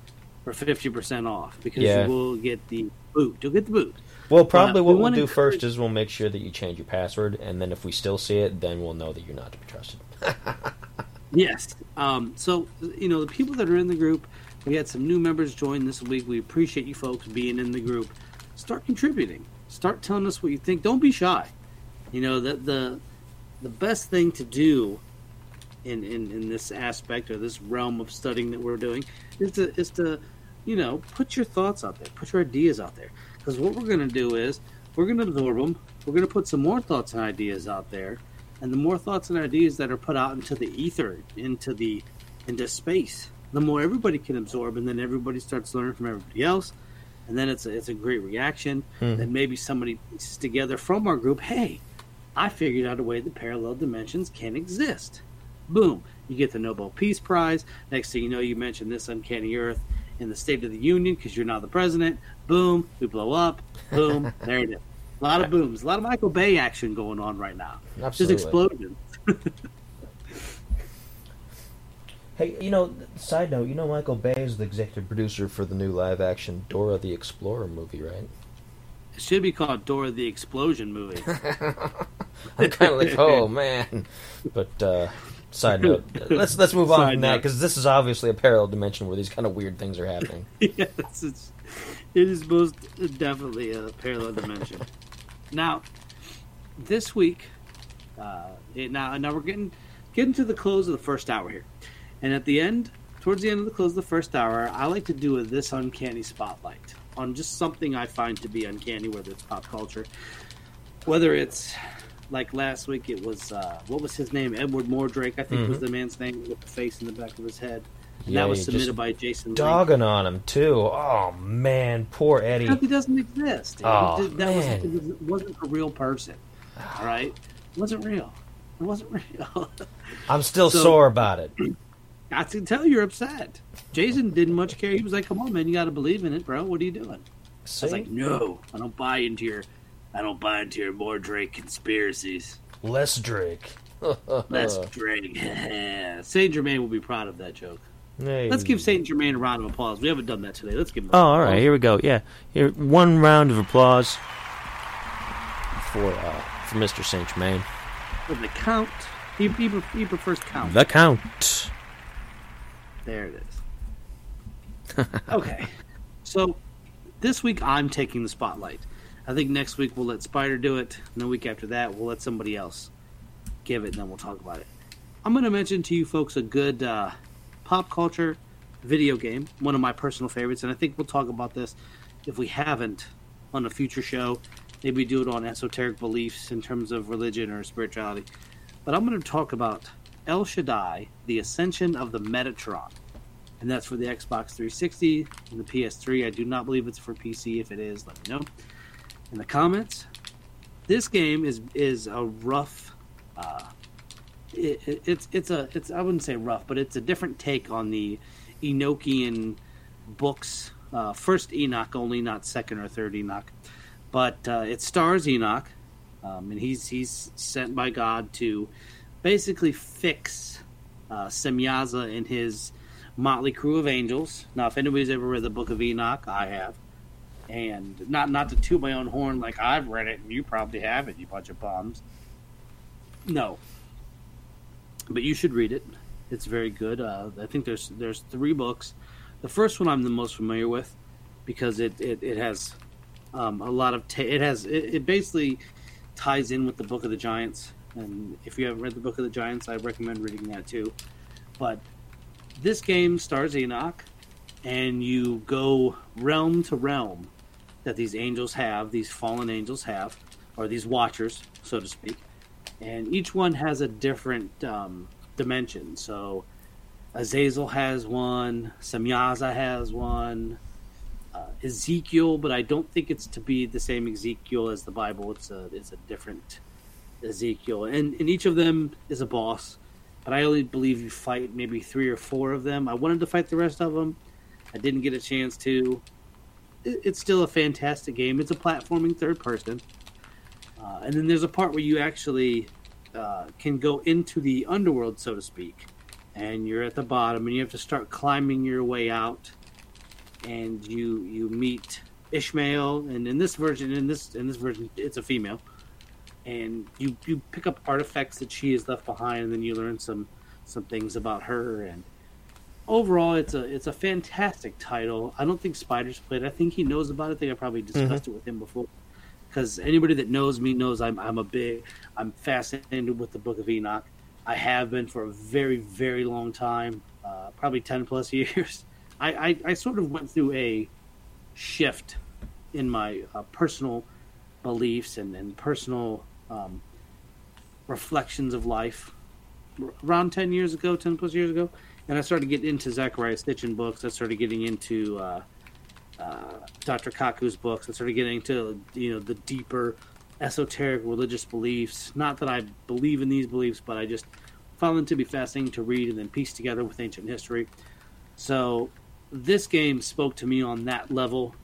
for fifty percent off because Yeah. you will get the boot. You'll get the boot. Well, probably we what we'll do encourage- first is we'll make sure that you change your password, and then if we still see it, then we'll know that you're not to be trusted. Yes. Um, so you know, the people that are in the group, we had some new members join this week. We appreciate you folks being in the group. Start contributing. Start telling us what you think. Don't be shy. You know that the the best thing to do in, in, in this aspect or this realm of studying that we're doing is to is to you know put your thoughts out there, put your ideas out there. Because what we're going to do is we're going to absorb them. We're going to put some more thoughts and ideas out there, and the more thoughts and ideas that are put out into the ether, into the into space, the more everybody can absorb, and then everybody starts learning from everybody else, and then it's a, it's a great reaction. Hmm. Then maybe somebody pieces together from our group, hey, I figured out a way that parallel dimensions can exist. Boom, you get the Nobel Peace Prize. Next thing you know, you mention this uncanny Earth in the State of the Union because you're now the president. Boom, we blow up. Boom, there it is. A lot of booms, a lot of Michael Bay action going on right now. Absolutely. Just explosions. Hey, you know, side note, you know Michael Bay is the executive producer for the new live-action Dora the Explorer movie, right? It should be called Dora the Explosion movie. I'm kind of like, oh man. But uh, side note, let's let's move on Side from that because this is obviously a parallel dimension where these kind of weird things are happening. yes, it's, it is most definitely a parallel dimension. Now, this week, uh, it, now now we're getting getting to the close of the first hour here, and at the end, towards the end of the close of the first hour, I like to do a this uncanny spotlight on just something I find to be uncanny, whether it's pop culture, whether it's like last week, it was uh, what was his name? Edward Mordrake, I think was the man's name with the face in the back of his head. And Yeah, that was submitted by Jason. Link. Dogging on him too. Oh man, poor Eddie. Because he doesn't exist. Oh, that man. Was, wasn't a real person. All right, it wasn't real. It wasn't real. I'm still So- sore about it. I can tell you're upset. Jason didn't much care. He was like, "Come on, man, you got to believe in it, bro. What are you doing?" I was like, "No, I don't buy into your, I don't buy into your Mordrake conspiracies." Less Drake. Let's Uh. Saint Germain will be proud of that joke. Hey. Let's give Saint Germain a round of applause. We haven't done that today. Let's give him. a Oh, all right. Here we go. Yeah. Here, one round of applause. for uh, for Mr. Saint Germain. For the count. He, he, he prefers count. The count. There it is. okay. So this week I'm taking the spotlight. I think next week we'll let Spider do it, and the week after that we'll let somebody else give it, and then we'll talk about it. I'm going to mention to you folks a good uh, pop culture video game, one of my personal favorites, and I think we'll talk about this if we haven't on a future show. Maybe do it on esoteric beliefs in terms of religion or spirituality. But I'm going to talk about El Shaddai, the Ascension of the Metatron. And that's for the Xbox 360 and the PS3. I do not believe it's for PC. If it is, let me know in the comments. This game is is a rough. Uh, it, it, it's it's a it's I wouldn't say rough, but it's a different take on the Enochian books. Uh, first Enoch only, not second or third Enoch. But uh, it stars Enoch, um, and he's he's sent by God to basically fix uh, Semyaza and his motley crew of angels. Now, if anybody's ever read the Book of Enoch, I have, and not not to toot my own horn like I've read it and you probably haven't, you bunch of bums. No, but you should read it. It's very good. Uh, I think there's there's three books. The first one I'm the most familiar with because it it, it has um, a lot of ta- it has it, it basically ties in with the Book of the Giants. And if you haven't read the Book of the Giants, I recommend reading that too. But this game stars Enoch, and you go realm to realm that these angels have, these fallen angels have, or these watchers, so to speak. And each one has a different um, dimension. So Azazel has one, Semyaza has one, uh, Ezekiel, but I don't think it's to be the same Ezekiel as the Bible. It's a it's a different Ezekiel, and and each of them is a boss. But I only believe you fight maybe three or four of them. I wanted to fight the rest of them. I didn't get a chance to. It's still a fantastic game. It's a platforming third person, uh, and then there's a part where you actually uh, can go into the underworld, so to speak, and you're at the bottom, and you have to start climbing your way out, and you you meet Ishmael, and in this version, in this in this version, it's a female, and you you pick up artifacts that she has left behind, and then you learn some some things about her, and overall, it's a it's a fantastic title. I don't think Spider's played. I think he knows about it. I think I probably discussed it with him before because anybody that knows me knows I'm I'm a big I'm fascinated with the Book of Enoch. I have been for a very very long time, uh, probably ten plus years. I, I, I sort of went through a shift in my uh, personal beliefs and, and personal um, reflections of life around 10 years ago 10 plus years ago and i started getting into Zecharia Sitchin books i started getting into uh, uh, Dr. Kaku's books and started getting into you know the deeper esoteric religious beliefs. Not that I believe in these beliefs, but I just found them to be fascinating to read and then piece together with ancient history. So this game spoke to me on that level,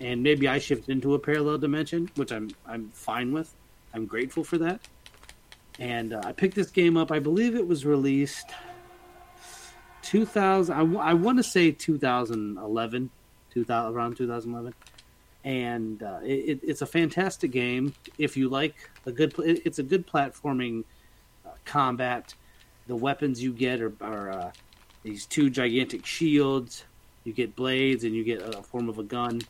and maybe I shifted into a parallel dimension, which I'm I'm fine with. I'm grateful for that. And uh, I picked this game up. I believe it was released 2000. I, w- I want to say 2011 2000, around 2011, and uh, it, it's a fantastic game. If you like a good, it's a good platforming uh, combat. The weapons you get are, are uh, these two gigantic shields. You get blades, and you get a form of a gun,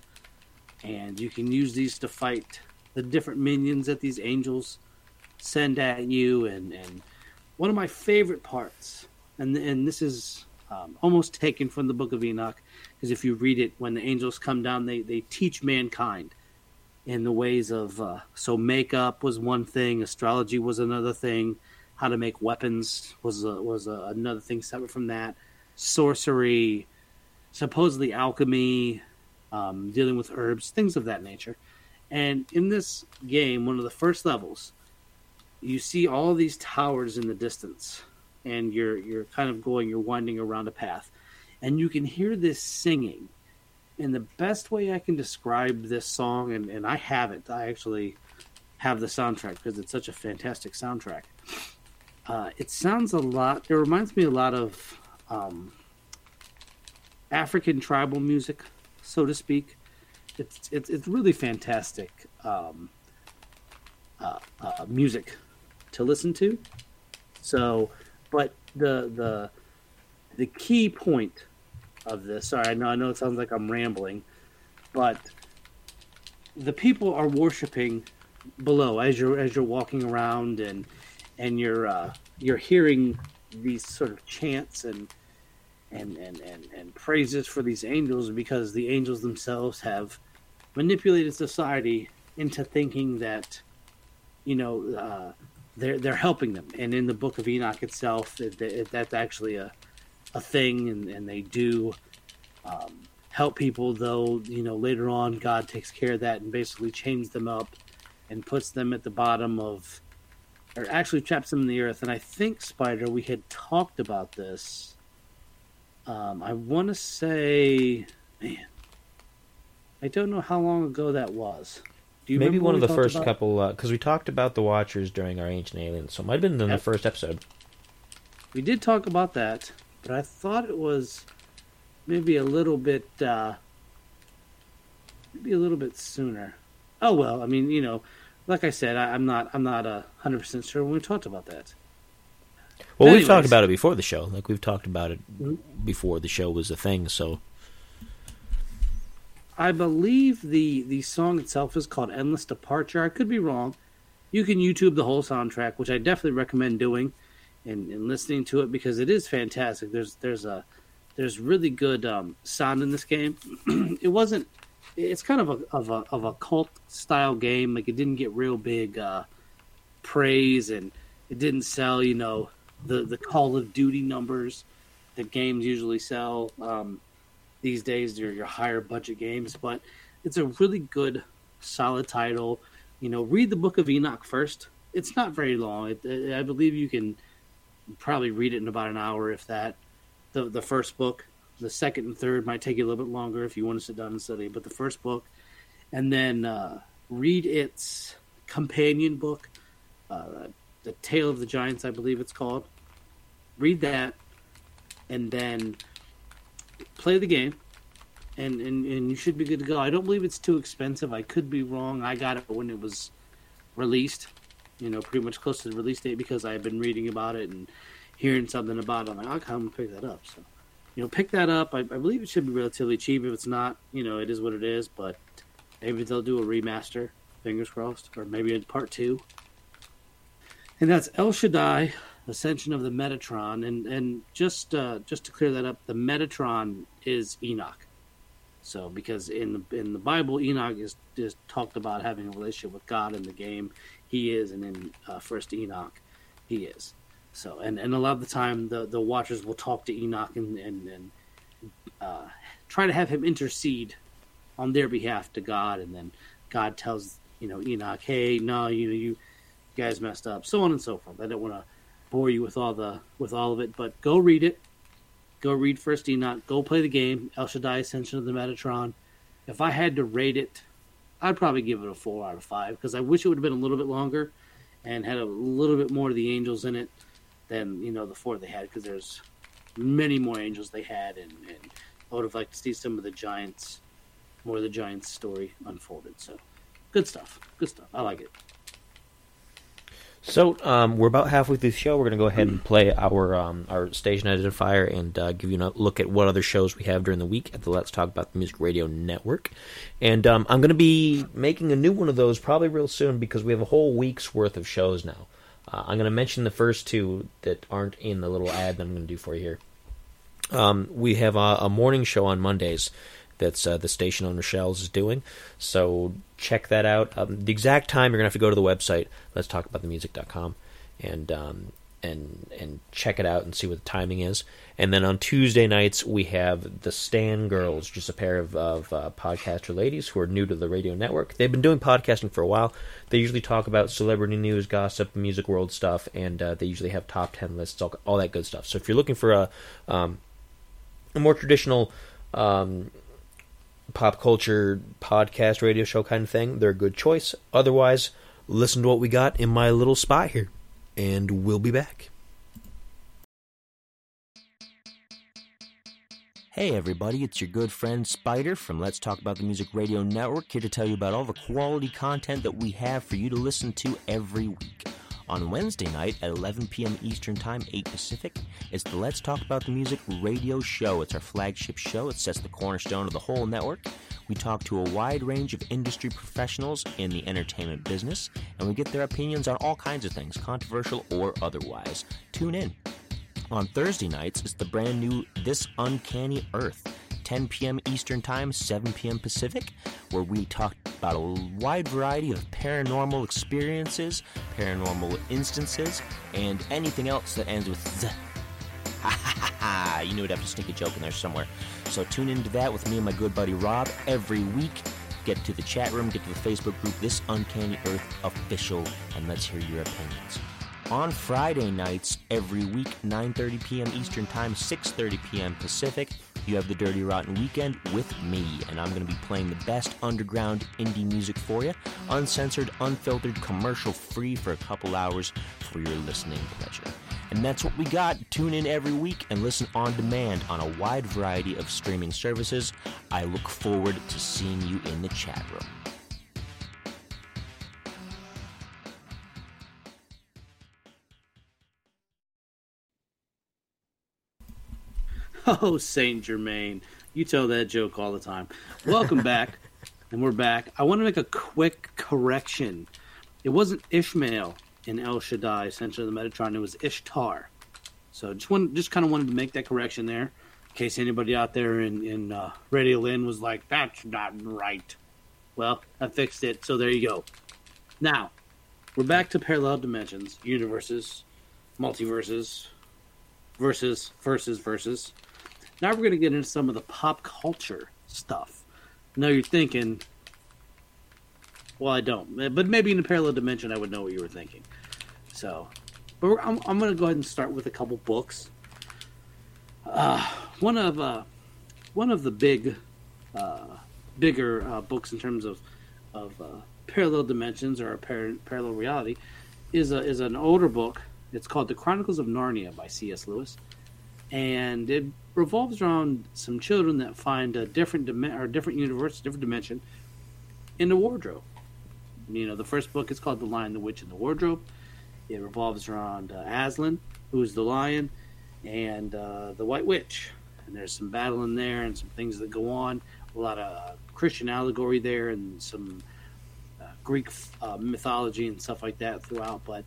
and you can use these to fight the different minions that these angels send at you. And, and one of my favorite parts, and and this is um, almost taken from the Book of Enoch, because if you read it, when the angels come down, they, they teach mankind in the ways of uh, so makeup was one thing, astrology was another thing, how to make weapons was a, was a, another thing separate from that, sorcery, supposedly alchemy, um, dealing with herbs, things of that nature. And in this game, one of the first levels, you see all these towers in the distance, and you're you're kind of going, you're winding around a path and you can hear this singing. And the best way I can describe this song, and, and I have it, I actually have the soundtrack because it's such a fantastic soundtrack. Uh, it sounds a lot, it reminds me a lot of um, African tribal music, so to speak. It's, it's, it's really fantastic um, uh, uh, music to listen to. So, but the the the key point of this. Sorry, I know I know it sounds like I'm rambling, but the people are worshiping below as you're as you're walking around and and you're uh, you're hearing these sort of chants and and, and, and, and praises for these angels because the angels themselves have manipulated society into thinking that you know uh, they're they're helping them and in the book of Enoch itself it, it, that's actually a a thing, and, and they do um, help people. Though you know later on, God takes care of that and basically chains them up and puts them at the bottom of, or actually traps them in the earth. And I think Spider, we had talked about this. Um, I want to say, man, I don't know how long ago that was. Do you Maybe one of the first about? couple, because uh, we talked about the Watchers during our Ancient Aliens, so it might have been in yep. the first episode. We did talk about that but I thought it was maybe a little bit, uh, maybe a little bit sooner. Oh well, I mean, you know, like I said, I, am not, I'm not a hundred percent sure when we talked about that. Well, Anyways, we've talked about it before the show. Like we've talked about it mm-hmm. before the show was a thing. So, I believe the the song itself is called "Endless Departure." I could be wrong. You can YouTube the whole soundtrack, which I definitely recommend doing and, and listening to it because it is fantastic. There's there's a there's really good um, sound in this game. it wasn't. It's kind of a of a of a cult style game. Like it didn't get real big uh, praise, and it didn't sell. You know the the Call of Duty numbers that games usually sell. Um, these days. They're your higher budget games, but it's a really good, solid title. You know, read the Book of Enoch first. It's not very long. It, I believe you can probably read it in about an hour, if that. The the first book, the second and third might take you a little bit longer if you want to sit down and study. But the first book, and then uh, read its companion book, uh, the Tale of the Giants, I believe it's called. Read that, and then play the game, and, and and you should be good to go. I don't believe it's too expensive. I could be wrong. I got it when it was released, you know, pretty much close to the release date because I had been reading about it and hearing something about it. I'm like, I'll come and pick that up. So, you know, pick that up. I, I believe it should be relatively cheap. If it's not, you know, it is what it is. But maybe they'll do a remaster. Fingers crossed, or maybe a part two. And that's El Shaddai, Ascension of the Metatron, and and just uh, just to clear that up, the Metatron is Enoch. So because in the in the Bible, Enoch is is talked about having a relationship with God in the game. He is, and in uh, First Enoch, he is. So and, and a lot of the time, the the Watchers will talk to Enoch and and, and uh, try to have him intercede on their behalf to God, and then God tells you know Enoch, hey, no, you you guys messed up, so on and so forth. I don't want to bore you with all the with all of it, but go read it. Go read First Enoch. Go play the game. El Shaddai Ascension of the Metatron. If I had to rate it, I'd probably give it a four out of five because I wish it would have been a little bit longer and had a little bit more of the angels in it than you know the four they had because there's many more angels they had and, and I would have liked to see some of the giants, more of the giants story unfolded. So good stuff. Good stuff. I like it. So um, we're about halfway through the show. We're going to go ahead and play our um, our station identifier and uh, give you a look at what other shows we have during the week at the Let's Talk About the Music Radio Network. And um, I'm going to be making a new one of those probably real soon because we have a whole week's worth of shows now. Uh, I'm going to mention the first two that aren't in the little ad that I'm going to do for you here. Um, we have a, a morning show on Mondays that's uh, the station owner Shells is doing. So check that out. Um, the exact time you're gonna have to go to the website. Let's talk about the music.com and um, and and check it out and see what the timing is. And then on Tuesday nights we have the Stan Girls, just a pair of, of uh, podcaster ladies who are new to the radio network. They've been doing podcasting for a while. They usually talk about celebrity news, gossip, music world stuff, and uh, they usually have top ten lists, all, all, that good stuff. So if you're looking for a um, a more traditional um, pop culture podcast radio show kind of thing, they're a good choice. Otherwise, listen to what we got in my little spot here, and we'll be back. Hey everybody, it's your good friend Spider from Let's Talk About the Music Radio Network here to tell you about all the quality content that we have for you to listen to every week. On Wednesday night at 11 p.m. Eastern Time, 8 Pacific, it's the Let's Talk About the Music radio show. It's our flagship show. It sets the cornerstone of the whole network. We talk to a wide range of industry professionals in the entertainment business, and we get their opinions on all kinds of things, controversial or otherwise. Tune in. On Thursday nights, it's the brand new This Uncanny Earth. 10 p.m. Eastern Time, 7 p.m. Pacific, where we talk about a wide variety of paranormal experiences, paranormal instances, and anything else that ends with z. Ha ha ha! You knew I'd have to sneak a joke in there somewhere. So tune into that with me and my good buddy Rob every week. Get to the chat room, get to the Facebook group, This Uncanny Earth Official, and let's hear your opinions on Friday nights every week, 9:30 p.m. Eastern Time, 6:30 p.m. Pacific. You have the Dirty Rotten Weekend with me, and I'm going to be playing the best underground indie music for you, uncensored, unfiltered, commercial free for a couple hours for your listening pleasure. And that's what we got. Tune in every week and listen on demand on a wide variety of streaming services. I look forward to seeing you in the chat room. Oh, Saint Germain. You tell that joke all the time. Welcome back. and we're back. I want to make a quick correction. It wasn't Ishmael in El Shaddai, Ascension of the Metatron. It was Ishtar. So just want, just kind of wanted to make that correction there, in case anybody out there in in uh, Radio Lynn was like, "That's not right." Well, I fixed it, so there you go. Now, we're back to parallel dimensions, universes, multiverses, versus versus versus. Now we're going to get into some of the pop culture stuff. Now you're thinking, well, I don't, but maybe in a parallel dimension, I would know what you were thinking. So, but I'm, I'm going to go ahead and start with a couple books. Uh, one of uh, one of the big, uh, bigger uh, books in terms of of uh, parallel dimensions or par- parallel reality is a, is an older book. It's called The Chronicles of Narnia by C.S. Lewis, and it revolves around some children that find a different dim- or different universe, different dimension in the wardrobe. You know, the first book is called The Lion, the Witch, and the Wardrobe. It revolves around uh, Aslan, who's the lion, and uh, the White Witch. And there's some battle in there and some things that go on. A lot of Christian allegory there and some uh, Greek uh, mythology and stuff like that throughout. But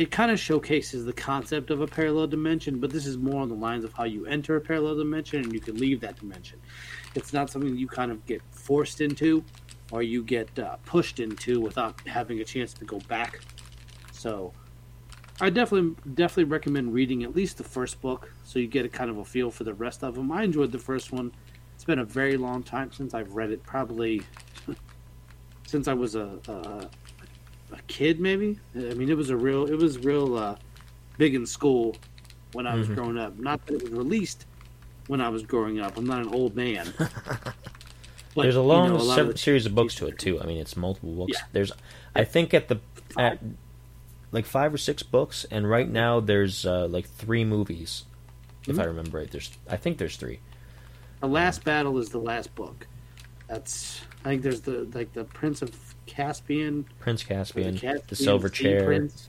it kind of showcases the concept of a parallel dimension, but this is more on the lines of how you enter a parallel dimension and you can leave that dimension. It's not something you kind of get forced into or you get uh, pushed into without having a chance to go back. So I definitely definitely recommend reading at least the first book so you get a kind of a feel for the rest of them. I enjoyed the first one. It's been a very long time since I've read it, probably since I was a, a a kid maybe. I mean, it was a real it was real uh, big in school when I was Mhm. growing up. Not that it was released when I was growing up. I'm not an old man. But, There's a you long know, lot se- series of books to it too. I mean, it's multiple books. Yeah. There's, I think at the at like five or six books, and right now there's uh, like three movies, if Mhm. I remember right. There's, I think there's three. The last battle is the last book. That's I think there's the like the Prince of Caspian, Prince Caspian, the, Caspian Silver Sea Chair. Prince,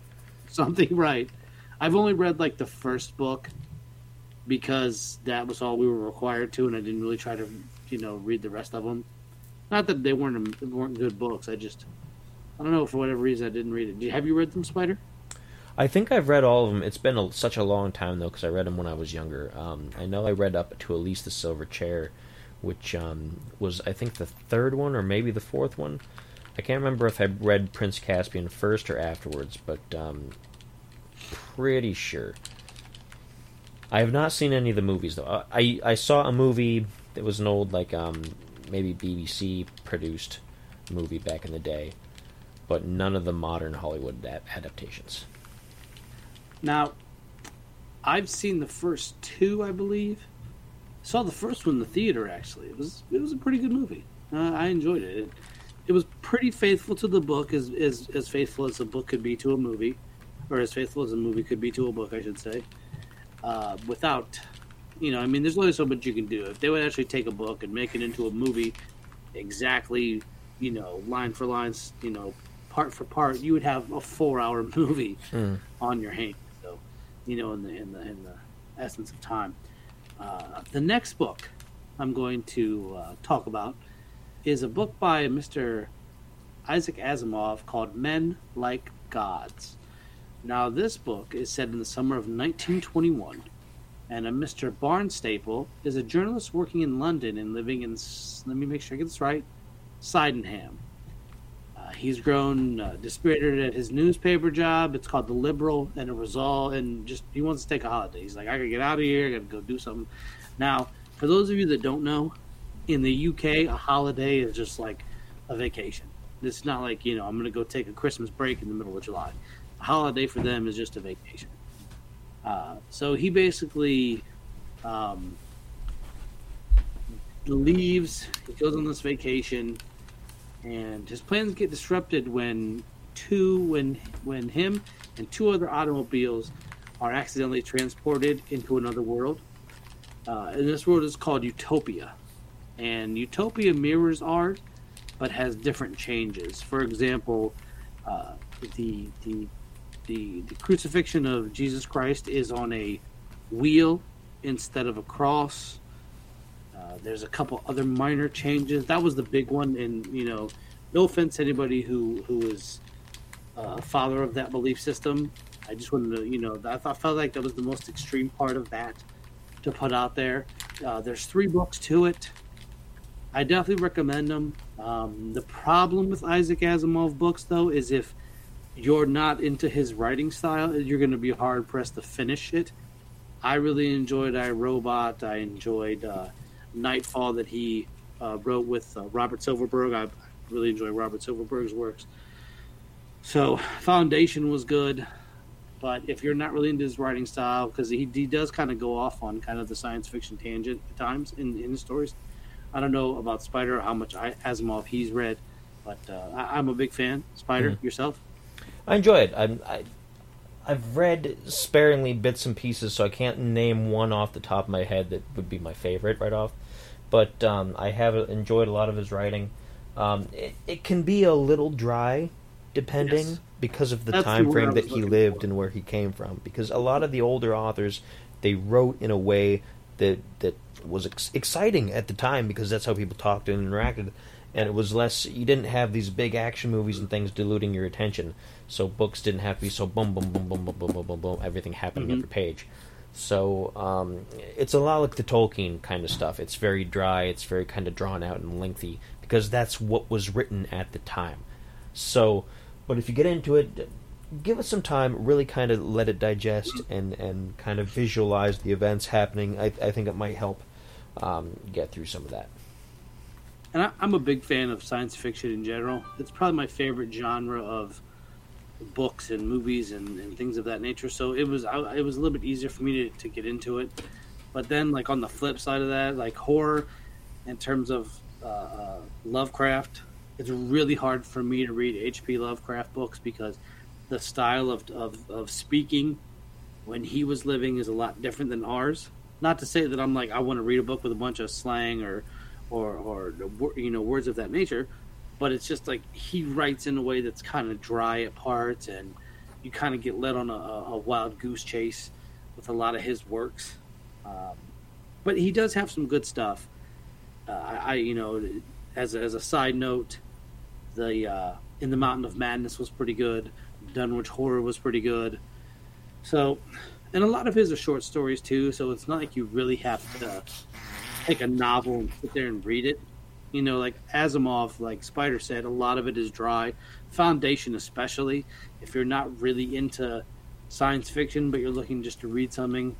something right. I've only read like the first book because that was all we were required to, and I didn't really try to you know read the rest of them. Not that they weren't weren't good books. I just I don't know for whatever reason I didn't read it. Have you read them, Spider? I think I've read all of them. It's been a, such a long time though, because I read them when I was younger. Um, I know I read up to at least the Silver Chair, which um, was I think the third one or maybe the fourth one. I can't remember if I read Prince Caspian first or afterwards, but um, pretty sure. I have not seen any of the movies though. I I saw a movie that was an old like um, maybe BBC produced movie back in the day, but none of the modern Hollywood adaptations. Now, I've seen the first two, I believe. Saw the first one in the theater. Actually, it was it was a pretty good movie. Uh, I enjoyed it. It. Was pretty faithful to the book, as, as as faithful as a book could be to a movie, or as faithful as a movie could be to a book, I should say. Uh, without, you know, I mean, there's only so much you can do. If they would actually take a book and make it into a movie, exactly, you know, line for lines, you know, part for part, you would have a four-hour movie Mm. on your hands. So, you know, in the in the in the essence of time. Uh, the next book I'm going to uh, talk about is a book by Mr. Isaac Asimov called Men Like Gods. Now, this book is set in the summer of 1921, and a Mr. Barnstaple is a journalist working in London and living in, let me make sure I get this right, Sydenham. Uh, he's grown uh, dispirited at his newspaper job. It's called The Liberal, and it was all, and just he wants to take a holiday. He's like, I gotta get out of here. I gotta go do something. Now, for those of you that don't know, in the UK, a holiday is just like a vacation. It's not like you know I'm gonna go take a Christmas break in the middle of July. A holiday for them is just a vacation. Uh, so he basically um, leaves. He goes on this vacation, and his plans get disrupted when two when when him and two other automobiles are accidentally transported into another world. Uh, and this world is called Utopia, and Utopia mirrors art, but has different changes. For example, uh, the the the the crucifixion of Jesus Christ is on a wheel instead of a cross. Uh, there's a couple other minor changes. That was the big one, and you know, no offense to anybody who who is uh, a father of that belief system. I just wanted to, you know, I thought felt like that was the most extreme part of that to put out there. Uh, there's three books to it. I definitely recommend them. Um, the problem with Isaac Asimov books, though, is if you're not into his writing style, you're going to be hard pressed to finish it I really enjoyed I Robot. I enjoyed uh, Nightfall that he uh, wrote with uh, Robert Silverberg. I really enjoy Robert Silverberg's works. So Foundation was good, but if you're not really into his writing style, because he, he does kind of go off on kind of the science fiction tangent at times in, in his stories. I don't know about Spider, how much I, Asimov he's read, but uh, I, am a big fan. Spider, mm-hmm. yourself? I enjoy it. I'm, I, I've read sparingly bits and pieces, so I can't name one off the top of my head that would be my favorite right off. But um, I have enjoyed a lot of his writing. Um, it, it, can be a little dry, depending yes. because of the That's time the frame that he lived for. and where he came from. Because a lot of the older authors, they wrote in a way that that was ex- exciting at the time because that's how people talked and interacted. And it was less you didn't have these big action movies and things diluting your attention. So books didn't have to be so boom boom boom boom boom boom boom boom, boom everything happening mm-hmm. every page. So um, it's a lot like the tolkien kind of stuff. It's very dry it's very kind of drawn out and lengthy because that's what was written at the time. So but if you get into it give it some time really kind of let it digest and and kind of visualize the events happening. I, I think it might help um, get through some of that and I, am a big fan of science fiction in general. It's probably my favorite genre of books and movies and, and things of that nature. So it was I, it was a little bit easier for me to, to get into it. But then, like on the flip side of that, like horror, in terms of uh, uh, Lovecraft, it's really hard for me to read H.P. Lovecraft books because the style of, of, of speaking when he was living is a lot different than ours. Not to say that I'm like I want to read a book with a bunch of slang or or or you know words of that nature, but it's just like he writes in a way that's kind of dry at parts, and you kind of get led on a, a, wild goose chase with a lot of his works. Um, but he does have some good stuff. Uh, I, I, you know, as a, as a side note, the uh, In the Mountain of Madness was pretty good. Dunwich Horror was pretty good. So, and a lot of his are short stories too. So it's not like you really have to take a novel and sit there and read it. You know, like Asimov, like Spider said, a lot of it is dry. Foundation, especially, if you're not really into science fiction, but you're looking just to read something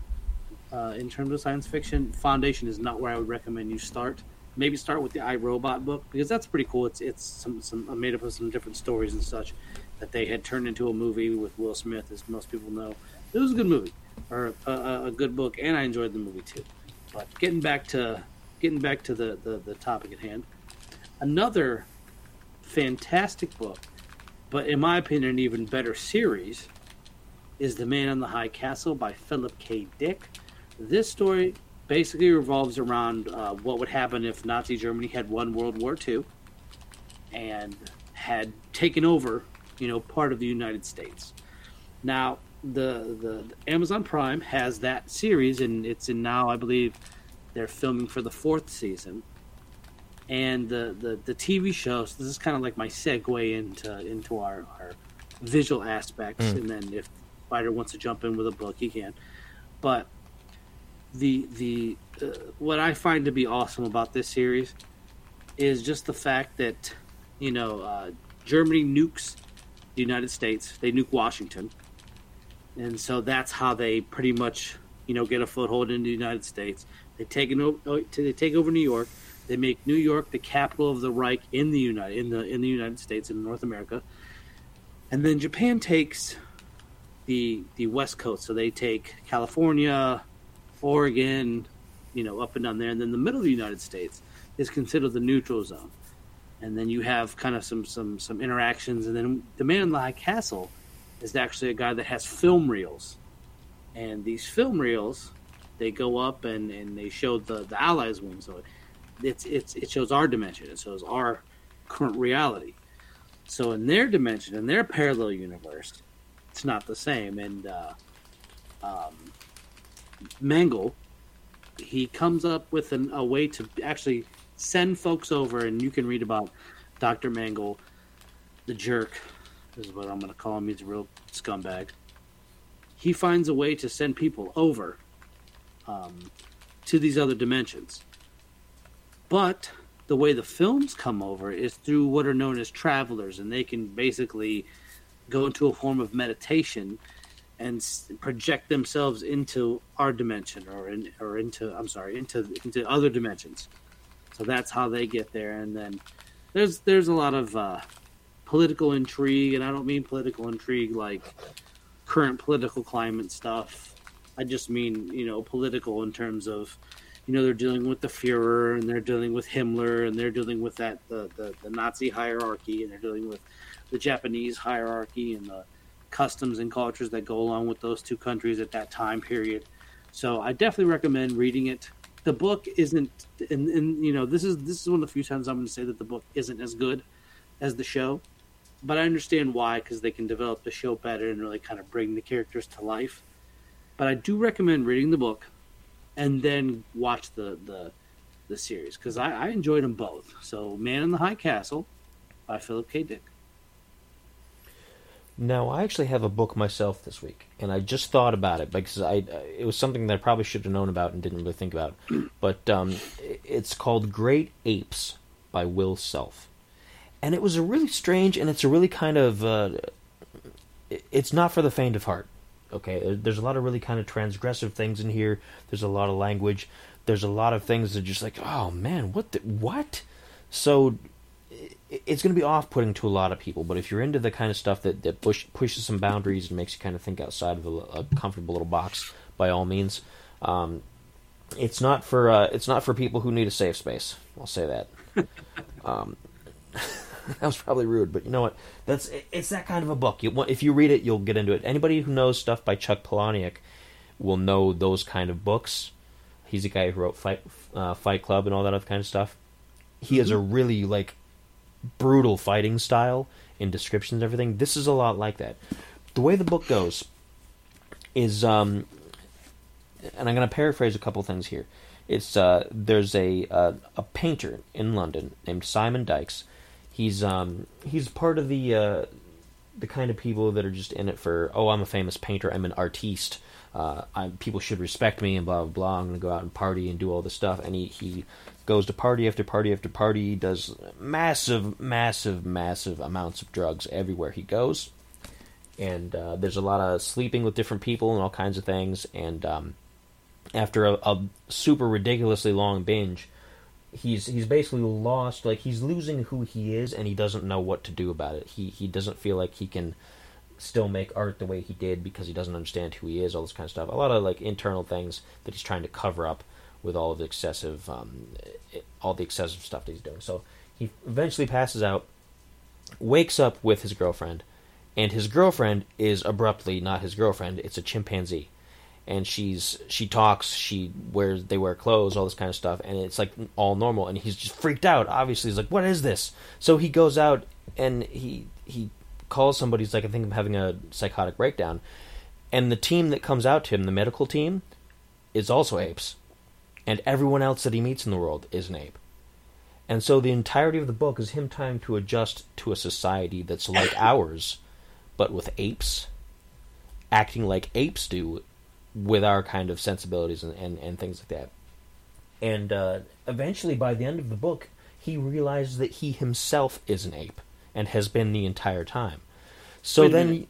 uh, in terms of science fiction, Foundation is not where I would recommend you start. Maybe start with the I Robot book because that's pretty cool. It's it's some, some made up of some different stories and such that they had turned into a movie with Will Smith, as most people know. It was a good movie or a, a good book, and I enjoyed the movie too. But getting back to getting back to the, the, the topic at hand, another fantastic book, but in my opinion, an even better series, is The Man in the High Castle by Philip K. Dick. This story basically revolves around uh, what would happen if Nazi Germany had won World War II and had taken over, you know, part of the United States. Now, the, the, the Amazon Prime has that series, and it's in now, I believe, they're filming for the fourth season. And the, the, the TV show, so this is kind of like my segue into into our, our visual aspects, mm. and then if Spider wants to jump in with a book, he can. But the the uh, what I find to be awesome about this series is just the fact that you know uh, Germany nukes the United States, they nuke Washington, and so that's how they pretty much you know get a foothold in the United States. They take over, they take over New York. They make New York the capital of the Reich in the United in the in the United States in North America, and then Japan takes the the West Coast. So they take California, Oregon, you know, up and down there, and then the middle of the United States is considered the neutral zone. And then you have kind of some some some interactions, and then the man in the high castle is actually a guy that has film reels, and these film reels they go up and, and they show the, the Allies wing. So it's it's it shows our dimension. It shows our current reality. So in their dimension, in their parallel universe, it's not the same. And uh, um, Mengele, he comes up with an, a way to actually send folks over, and you can read about Doctor Mengele, the jerk, is what I'm going to call him. He's a real scumbag. He finds a way to send people over um, to these other dimensions. But the way the films come over is through what are known as travelers, and they can basically go into a form of meditation and project themselves into our dimension or in, or into I'm sorry into into other dimensions. So that's how they get there, and then there's there's a lot of uh, political intrigue, and I don't mean political intrigue like current political climate stuff. I just mean you know political in terms of you know they're dealing with the Führer and they're dealing with Himmler and they're dealing with that the, the, the Nazi hierarchy and they're dealing with the Japanese hierarchy and the customs and cultures that go along with those two countries at that time period. So I definitely recommend reading it. The book isn't, and, and you know this is this is one of the few times I'm going to say that the book isn't as good as the show, but I understand why because they can develop the show better and really kind of bring the characters to life. But I do recommend reading the book and then watch the the, the series because I, I enjoyed them both. So, Man in the High Castle by Philip K. Dick. Now, I actually have a book myself this week, and I just thought about it because I it was something that I probably should have known about and didn't really think about. But um, it's called Great Apes by Will Self, and it was a really strange and it's a really kind of uh, it's not for the faint of heart. Okay, there's a lot of really kind of transgressive things in here. There's a lot of language. There's a lot of things that are just like, oh man, what the what? So it's going to be off-putting to a lot of people. But if you're into the kind of stuff that that push, pushes some boundaries and makes you kind of think outside of a, a comfortable little box, by all means, um, it's not for uh, it's not for people who need a safe space. I'll say that. um, that was probably rude, but you know what? That's it's that kind of a book. You, if you read it, you'll get into it. Anybody who knows stuff by Chuck Palahniuk will know those kind of books. He's a guy who wrote Fight uh, Fight Club and all that other kind of stuff. He has a really like brutal fighting style in descriptions and everything. This is a lot like that. The way the book goes is, um, and I'm going to paraphrase a couple things here. It's uh, there's a uh, a painter in London named Simon Dykes. He's um, he's part of the uh, the kind of people that are just in it for oh I'm a famous painter I'm an artiste uh, people should respect me and blah blah blah I'm gonna go out and party and do all this stuff. And he, he goes to party after party after party does massive massive massive amounts of drugs everywhere he goes. And uh, there's a lot of sleeping with different people and all kinds of things. And um, after a, a super ridiculously long binge he's he's basically lost like he's losing who he is and he doesn't know what to do about it. He he doesn't feel like he can still make art the way he did because he doesn't understand who he is all this kind of stuff. A lot of like internal things that he's trying to cover up with all of the excessive um, all the excessive stuff that he's doing. So he eventually passes out wakes up with his girlfriend and his girlfriend is abruptly not his girlfriend it's a chimpanzee and she's she talks she wears they wear clothes all this kind of stuff and it's like all normal and he's just freaked out obviously. He's like what is this? So he goes out and he he calls somebody he's like i think i'm having a psychotic breakdown and the team that comes out to him the medical team is also apes and everyone else that he meets in the world is an ape. And so the entirety of the book is him trying to adjust to a society that's like ours but with apes acting like apes do with our kind of sensibilities and, and, and things like that. And uh, eventually, by the end of the book, he realizes that he himself is an ape and has been the entire time. So then,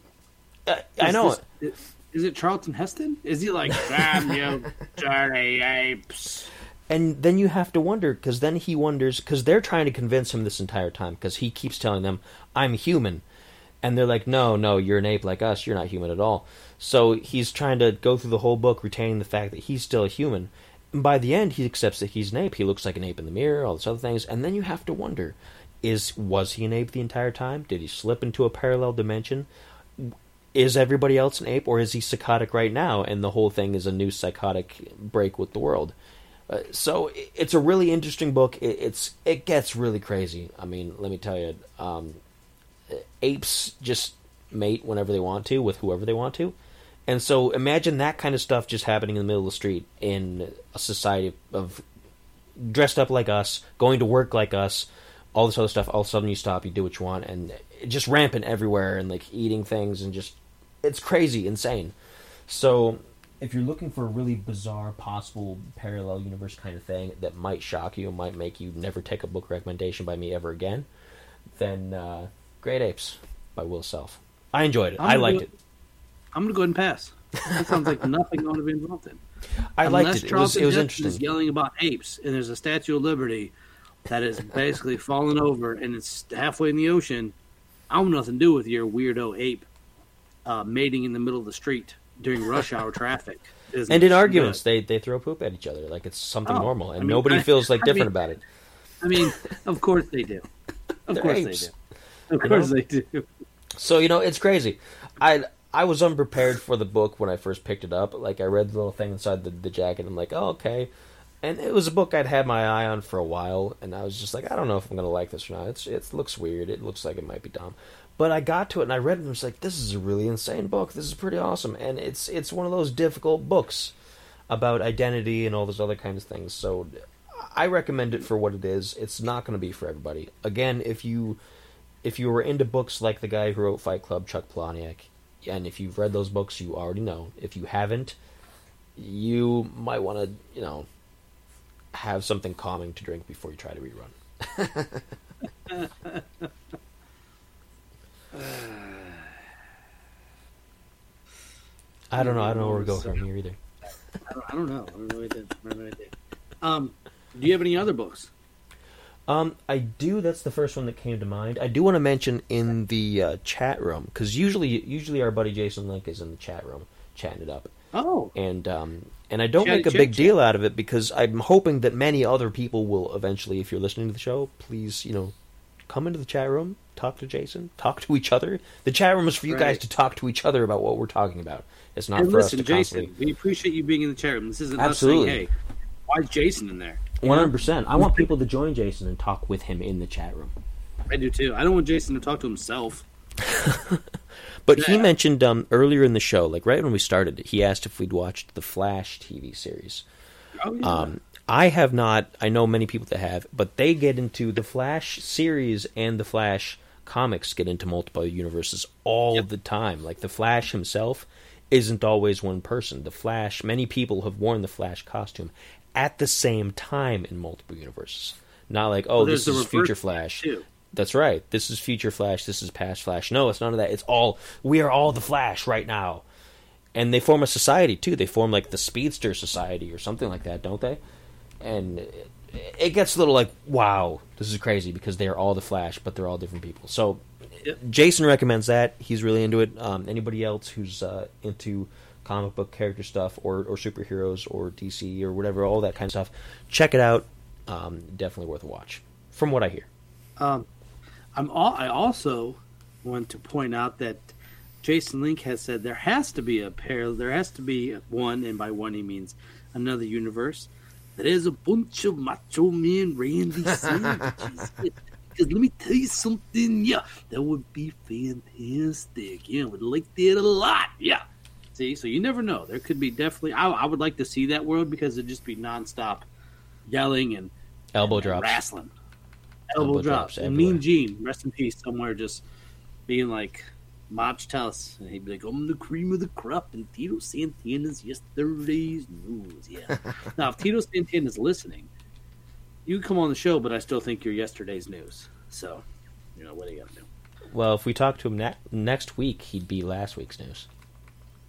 uh, I know this- Is it Charlton Heston? Is he like, damn you dirty apes? and then you have to wonder because then he wonders because they're trying to convince him this entire time because he keeps telling them i'm human and they're like no no you're an ape like us. You're not human at all. So he's trying to go through the whole book retaining the fact that he's still a human. And by the end he accepts that he's an ape. He looks like an ape in the mirror all this other things. And then you have to wonder is was he an ape the entire time? Did he slip into a parallel dimension? Is everybody else an ape or is he psychotic right now? And the whole thing is a new psychotic break with the world. Uh, so it's a really interesting book. It, it's it gets really crazy. I mean let me tell you um, apes just mate whenever they want to with whoever they want to. And so imagine that kind of stuff just happening in the middle of the street in a society of dressed up like us going to work like us all this other stuff. All of a sudden you stop you do what you want and just rampant everywhere and like eating things and just it's crazy insane. So if you're looking for a really bizarre possible parallel universe kind of thing that might shock you might make you never take a book recommendation by me ever again then uh, great apes by will self i enjoyed it I'm i liked do it I'm gonna go ahead and pass. That sounds like nothing I want to be involved in. I Unless liked it. It was, it was Heston is yelling about apes, and there's a Statue of Liberty that is basically fallen over, and it's halfway in the ocean. I want nothing to do with your weirdo ape uh, mating in the middle of the street during rush hour traffic. And in good. arguments, they, they throw poop at each other like it's something Oh, normal, and I mean, nobody I- feels like I different mean- about it. I mean, of course they do. Of They're course apes. they do. Of course know? they do. So you know, it's crazy. I I was unprepared for the book when I first picked it up. Like I read the little thing inside the, the jacket. I'm like, oh okay. And it was a book I'd had my eye on for a while, and I was just like, I don't know if I'm gonna like this or not. It's it looks weird. It looks like it might be dumb. But I got to it and I read it and I was like, this is a really insane book. This is pretty awesome. And it's it's one of those difficult books about identity and all those other kinds of things. So I recommend it for what it is. It's not going to be for everybody. Again, if you if you were into books like the guy who wrote Fight Club, Chuck Palahniuk, and if you've read those books, you already know. If you haven't, you might want to, you know, have something calming to drink before you try to rerun. I don't know. I don't know where to go from here either. I don't, I don't know. I don't know I don't know. Um, do you have any other books? Um, I do. That's the first one that came to mind. I do want to mention in the uh, chat room because usually, usually our buddy Jason Link is in the chat room chatting it up, Oh, and um, and I don't Chatty make a big chat. deal out of it because I'm hoping that many other people will eventually, if you're listening to the show, please, you know, come into the chat room, talk to Jason, talk to each other. The chat room is for you guys to talk to each other about what we're talking about. It's not and for listen, us to Jason, constantly. we appreciate you being in the chat room. This isn't Absolutely. us saying, "Hey, why is Jason in there?" One hundred percent. I want people to join Jason and talk with him in the chat room. I do too. I don't want Jason to talk to himself. But he mentioned um, earlier in the show, like right when we started, he asked if we'd watched the Flash TV series. Oh, yeah. Um, I have not. I know many people that have, but they get into the Flash series and the Flash comics get into multiple universes all Yep. the time. Like the Flash himself isn't always one person. The Flash, many people have worn the Flash costume at the same time in multiple universes. Not like, oh, Well, this is future Flash. too. That's right. This is future Flash. This is past Flash. No, it's none of that. It's all we are all the Flash right now, and they form a society too. They form like the Speedster Society or something like that, don't they? And it, it gets a little like, wow, this is crazy because they are all the Flash, but they're all different people. So. Jason recommends that. He's really into it. Um, anybody else who's uh, into comic book character stuff or, or superheroes or DC or whatever, all that kind of stuff, check it out. Um, definitely worth a watch, from what I hear. Um, I'm all, I also want to point out that Jason Link has said there has to be a pair. There has to be one, and by one he means another universe. That is a bunch of macho men, Randy. Because let me tell you something, yeah, that would be fantastic. Yeah, I would like that a lot. Yeah. See, so you never know. There could be definitely. I, I would like to see that world because it'd just be nonstop yelling and Elbow and drops. wrestling, elbow, Elbow drops, drops and everywhere. Mean Gene, rest in peace, somewhere just being like, "Mobs tell and he'd be like, "I'm the cream of the crop," and Tito Santana's yesterday's news. Yeah. now, if Tito Santana's listening, you come on the show, but I still think you're yesterday's news. So, you know, what are you gonna do? Well, if we talk to him ne- next week, he'd be last week's news.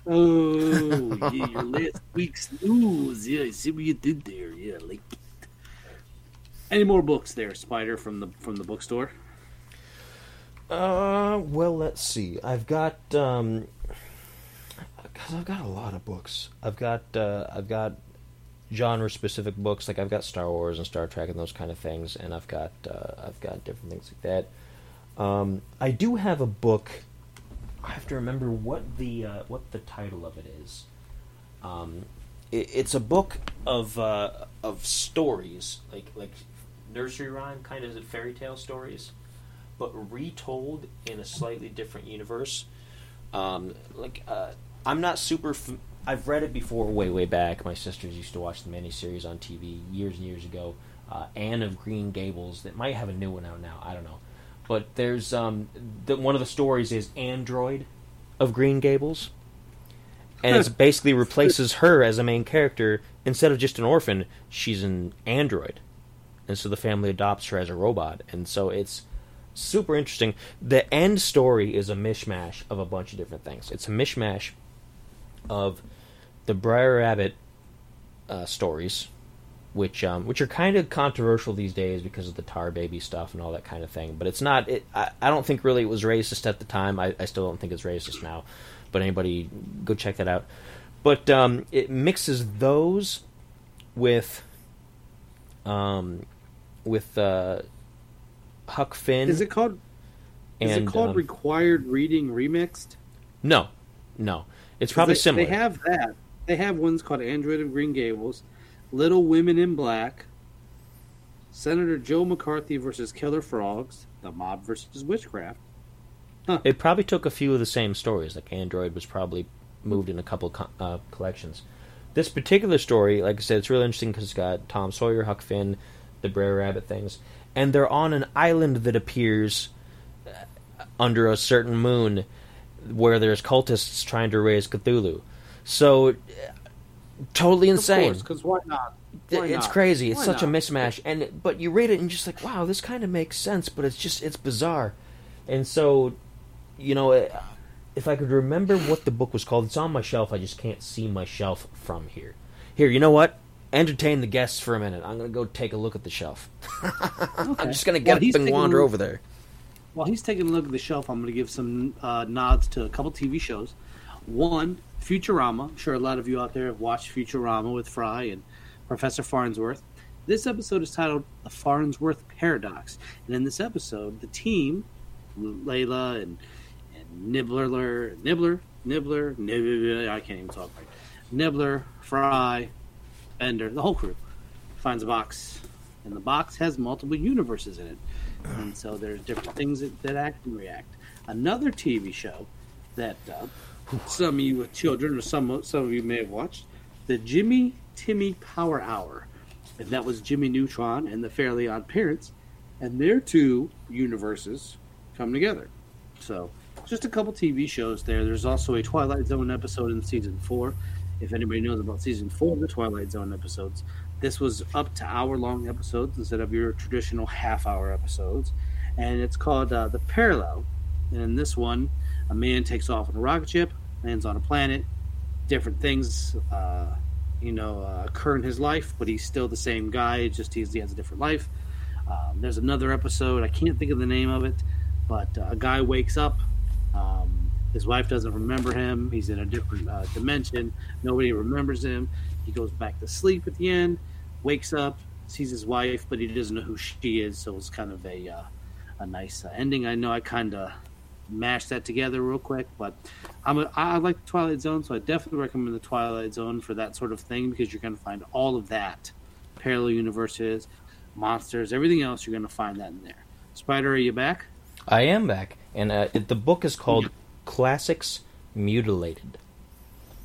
Oh, yeah, your last week's news. Yeah, I see what you did there. Yeah, like. Any more books there, Spider, from the from the bookstore? Uh, well, let's see. I've got um, cause I've got a lot of books. I've got uh, I've got genre specific books like I've got Star Wars and Star Trek and those kind of things, and I've got uh, I've got different things like that. Um, I do have a book. I have to remember what the uh, what the title of it is. Um, it, it's a book of uh, of stories, like like nursery rhyme kind of fairy tale stories, but retold in a slightly different universe. Um, like uh, I'm not super. F- I've read it before, way way back. My sisters used to watch the miniseries on TV years and years ago. Uh, Anne of Green Gables. That might have a new one out now. I don't know. But there's um, the, one of the stories is Android of Green Gables, and it basically replaces her as a main character instead of just an orphan. She's an android, and so the family adopts her as a robot, and so it's super interesting. The end story is a mishmash of a bunch of different things. It's a mishmash of the Brer Rabbit uh, stories, which um, which are kind of controversial these days because of the Tar Baby stuff and all that kind of thing. But it's not. It, I, I don't think really it was racist at the time. I, I still don't think it's racist now. But anybody go check that out. But um, it mixes those with um, with uh, Huck Finn. Is it called? Is it called um, Required Reading Remixed? No, no. It's probably they, similar. They have that. They have ones called Android of Green Gables, Little Women in Black, Senator Joe McCarthy versus Killer Frogs, The Mob versus Witchcraft. It probably took a few of the same stories. Like Android was probably moved in a couple co- uh, collections. This particular story, like I said, it's really interesting because it's got Tom Sawyer, Huck Finn, the Brer Rabbit things, and they're on an island that appears uh, under a certain moon where there's cultists trying to raise Cthulhu. So, totally insane. because why not? Why it's not? crazy. It's Why such a not? mismatch, and but you read it and you're just like, wow, this kind of makes sense, but it's just it's bizarre. And so, you know, uh, if I could remember what the book was called, it's on my shelf. I just can't see my shelf from here. Here, you know what? Entertain the guests for a minute. I'm gonna go take a look at the shelf. I'm just gonna get Well, he's up and wander over there. While he's taking a look at the shelf, I'm going to give some uh, nods to a couple TV shows. One, Futurama. I'm sure a lot of you out there have watched Futurama with Fry and Professor Farnsworth. This episode is titled The Farnsworth Paradox. And in this episode, the team, Layla and, and Nibbler, Nibbler, Nibbler, Nibbler, I can't even talk right. Nibbler, Fry, Bender, the whole crew, finds a box. And the box has multiple universes in it and so there's different things that, that act and react. Another TV show that uh, some of you with children or some some of you may have watched, the Jimmy Timmy Power Hour, and that was Jimmy Neutron and the Fairly Odd Parents, and their two universes come together. So just a couple TV shows there. There's also a Twilight Zone episode in season four. If anybody knows about season four of the Twilight Zone episodes, this was up to hour long episodes instead of your traditional half hour episodes. And it's called uh, The Parallel. And in this one, a man takes off on a rocket ship, lands on a planet, different things, uh, you know, uh, occur in his life, but he's still the same guy, just he's, he has a different life. Um, there's another episode, I can't think of the name of it, but uh, a guy wakes up. Um, his wife doesn't remember him. He's in a different uh, dimension. Nobody remembers him. He goes back to sleep at the end, wakes up, sees his wife, but he doesn't know who she is. So it's kind of a uh, a nice uh, ending. I know I kind of mashed that together real quick, but I'm a, I like the Twilight Zone, so I definitely recommend the Twilight Zone for that sort of thing because you're going to find all of that, parallel universes, monsters, everything else. You're going to find that in there. Spider, are you back? I am back, and uh, the book is called Classics Mutilated.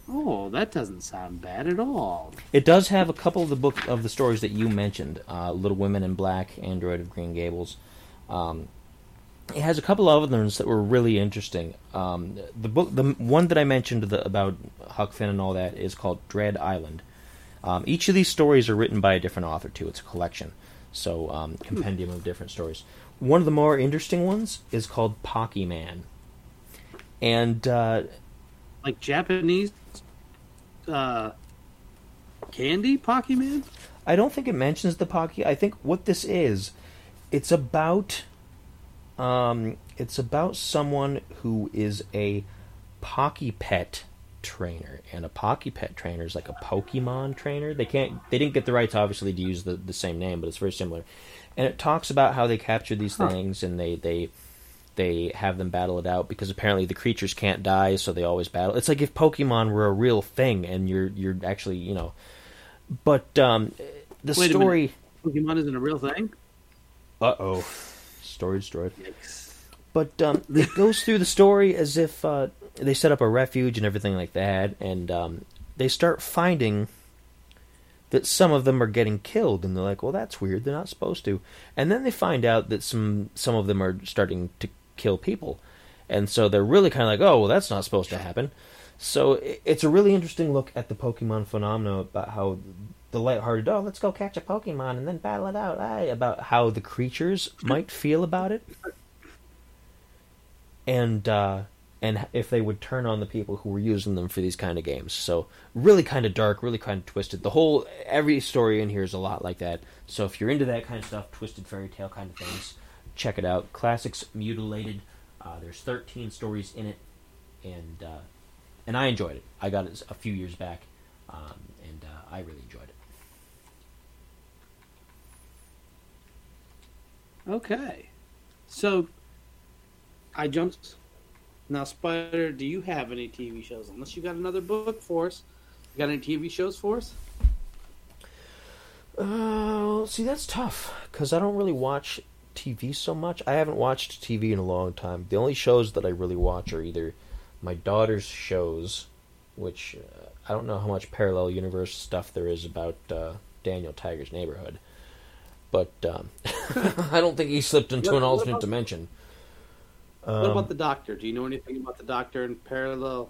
Oh, that doesn't sound bad at all. It does have a couple of the book of the stories that you mentioned, uh, Little Women in Black, Android of Green Gables. Um, it has a couple of others that were really interesting. Um, the book, the one that I mentioned the, about Huck Finn and all that, is called Dread Island. Um, each of these stories are written by a different author too. It's a collection, so um, compendium of different stories. One of the more interesting ones is called Pocky Man, and uh, Like Japanese uh, candy, Pocky Man? I don't think it mentions the Pocky. I think what this is, it's about, um, it's about someone who is a Pocky pet trainer, and a Pocky pet trainer is like a Pokemon trainer. They can't, they didn't get the rights obviously to use the the same name, but it's very similar. And it talks about how they capture these things, and they they they have them battle it out because apparently the creatures can't die, so they always battle. It's like if Pokemon were a real thing, and you're you're actually you know. But um, the Wait story. Pokemon isn't a real thing? Uh oh, story destroyed. Yikes. But um, it goes through the story as if uh, they set up a refuge and everything like that, and um, they start finding that some of them are getting killed, and they're like, "Well, that's weird. They're not supposed to." And then they find out that some some of them are starting to kill people, and so they're really kind of like, "Oh, well, that's not supposed to happen." So it's a really interesting look at the Pokemon phenomena about how the lighthearted, "Oh, let's go catch a Pokemon and then battle it out," aye, about how the creatures might feel about it and uh, and if they would turn on the people who were using them for these kind of games. So really kind of dark, really kind of twisted. The whole every story in here is a lot like that. So if you're into that kind of stuff, twisted fairy tale kind of things, check it out. Classics Mutilated. Uh, there's 13 stories in it, and uh, and I enjoyed it. I got it a few years back, um, and uh, I really enjoyed it. Okay. So I jumped. Now, Spider, do you have any TV shows? Unless you got another book for us. You got any TV shows for us? Uh, see, that's tough because I don't really watch TV so much. I haven't watched TV in a long time. The only shows that I really watch are either my daughter's shows, which uh, I don't know how much parallel universe stuff there is about uh, Daniel Tiger's Neighborhood, but um, I don't think he slipped into What- an alternate about- dimension. what Um, about the Doctor? Do you know anything about the Doctor in parallel?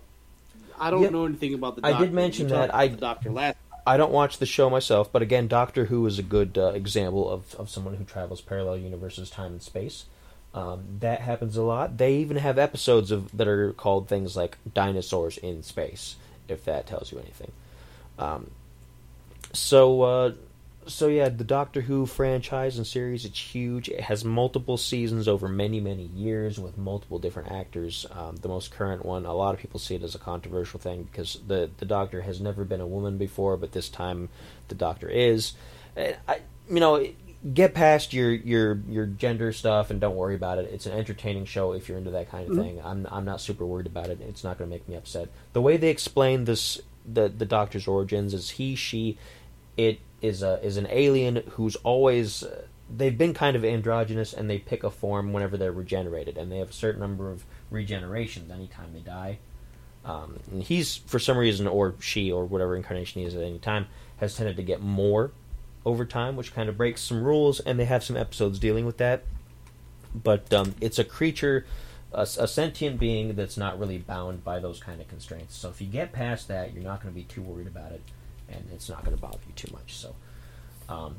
I don't Yeah, know anything about the Doctor. I did mention You that. I- the Doctor last. I don't watch the show myself, but again, Doctor Who is a good uh, example of, of someone who travels parallel universes, time and space. Um, that happens a lot. They even have episodes of that are called things like dinosaurs in space, if that tells you anything. Um, so, uh, so yeah, the Doctor Who franchise and series it's huge. It has multiple seasons over many many years with multiple different actors. Um, the most current one, a lot of people see it as a controversial thing because the the Doctor has never been a woman before, but this time the Doctor is. I, you know, get past your your your gender stuff and don't worry about it. It's an entertaining show if you're into that kind of Mhm. thing. I'm I'm not super worried about it. It's not going to make me upset. The way they explain this the the Doctor's origins is he she it is a is an alien who's always uh, they've been kind of androgynous and they pick a form whenever they're regenerated and they have a certain number of regenerations anytime they die. Um, and he's for some reason or she or whatever incarnation he is at any time has tended to get more over time, which kind of breaks some rules, and they have some episodes dealing with that. But um, it's a creature, a, a sentient being that's not really bound by those kind of constraints. So if you get past that, you're not going to be too worried about it, and it's not going to bother you too much. So, um,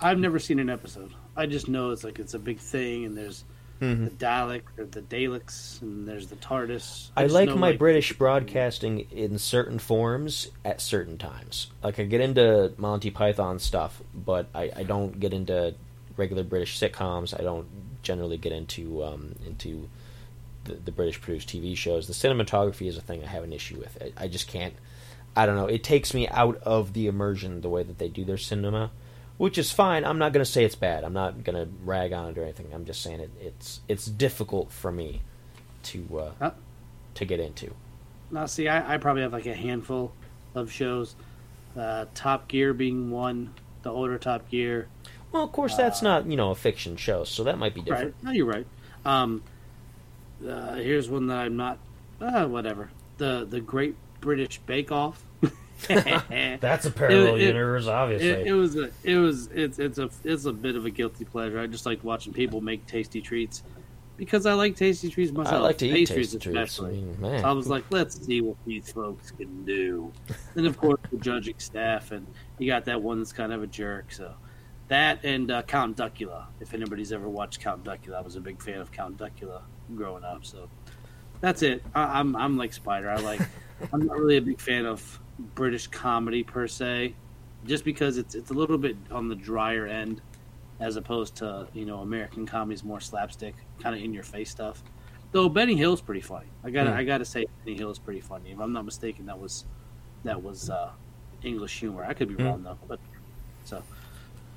I've never seen an episode. I just know it's like it's a big thing, and there's Mm-hmm. the Dalek or the Daleks, and there's the TARDIS. I just like know, my British broadcasting in certain forms at certain times. Like I get into Monty Python stuff, but I, I don't get into regular British sitcoms. I don't generally get into um, into the, the British produced TV shows. The cinematography is a thing I have an issue with. I, I just can't. I don't know. It takes me out of the immersion the way that they do their cinema, which is fine. I'm not going to say it's bad. I'm not going to rag on it or anything. I'm just saying it, it's it's difficult for me to uh, Huh? to get into. Now, see, I, I probably have like a handful of shows. Uh, Top Gear being one, the older Top Gear. Well, of course, that's not you know a fiction show, so that might be different. Right? No, you're right. Um, uh, here's one that I'm not. Uh, whatever. The the Great British Bake Off. That's a parallel It- it- universe, obviously. It, it was a, it was it's it's a it's a bit of a guilty pleasure. I just like watching people make tasty treats because I like tasty treats myself. I like to eat tasty treats. I especially. I was like, let's see what these folks can do. And of course, the judging staff, and you got that one that's kind of a jerk. So that and uh, Count Duckula. If anybody's ever watched Count Duckula, I was a big fan of Count Duckula growing up. So that's it. I, I'm I'm like Spider. I like. I'm not really a big fan of British comedy per se, just because it's it's a little bit on the drier end, as opposed to you know American comedies more slapstick, kind of in your face stuff. Though Benny Hill's pretty funny. I got Hmm. I got to say Benny Hill's pretty funny. If I'm not mistaken, that was that was uh, English humor. I could be Hmm. wrong though. But so,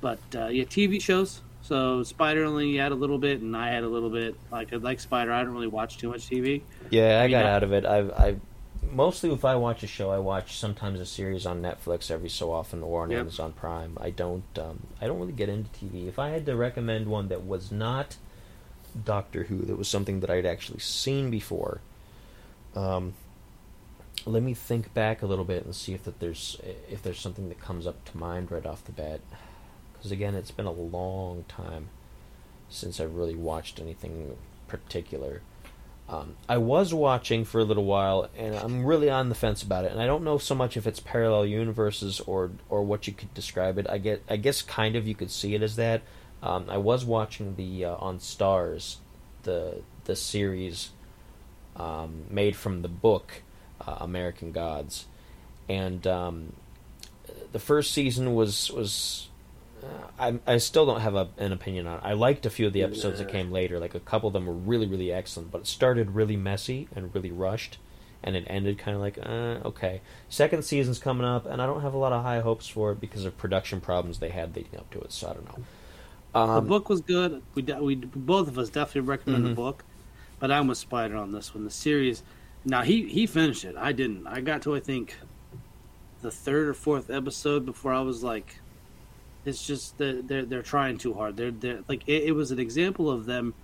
but uh, yeah, TV shows. So Spider only had a little bit, and I had a little bit. Like I like Spider. I don't really watch too much TV. yeah, I, mean, got I- out of it. I've, I mostly if I watch a show, I watch sometimes a series on Netflix every so often or on Yep. Amazon Prime. I don't, um, I don't really get into TV. If I had to recommend one that was not Doctor Who, that was something that I'd actually seen before. Um, let me think back a little bit and see if that there's if there's something that comes up to mind right off the bat. Because again, it's been a long time since I've really watched anything particular. Um, I was watching for a little while, and I'm really on the fence about it. And I don't know so much if it's parallel universes or or what you could describe it. I get, I guess, kind of you could see it as that. Um, I was watching the uh, on Starz, the the series um, made from the book uh, American Gods, and um, the first season was was. Uh, I, I still don't have a, an opinion on it. I liked a few of the episodes that came later. Like a couple of them were really, really excellent, but it started really messy and really rushed, and it ended kind of like, uh, okay. Second season's coming up, and I don't have a lot of high hopes for it because of production problems they had leading up to it. So I don't know. the Um, book was good. We de- we both of us definitely recommend Mhm. the book, but I'm with Spider on this one. The series. Now he he finished it. I didn't. I got to I think the third or fourth episode before I was like, it's just that they're they're trying too hard. They're they're like it, it was an example of them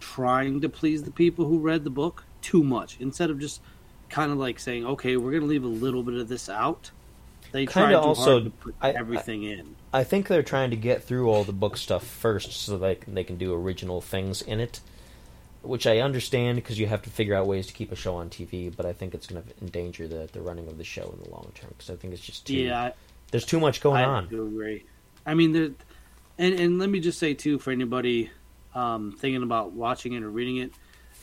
trying to please the people who read the book too much instead of just kind of like saying, okay, we're gonna leave a little bit of this out. They Kinda tried also- hard to put I- I- everything in. I think they're trying to get through all the book stuff first, so they can, they can do original things in it, which I understand because you have to figure out ways to keep a show on TV. But I think it's going to endanger the, the running of the show in the long term because I think it's just too. Yeah, I, there's too much going I on. agree. I mean, there, and and let me just say too, for anybody um, thinking about watching it or reading it,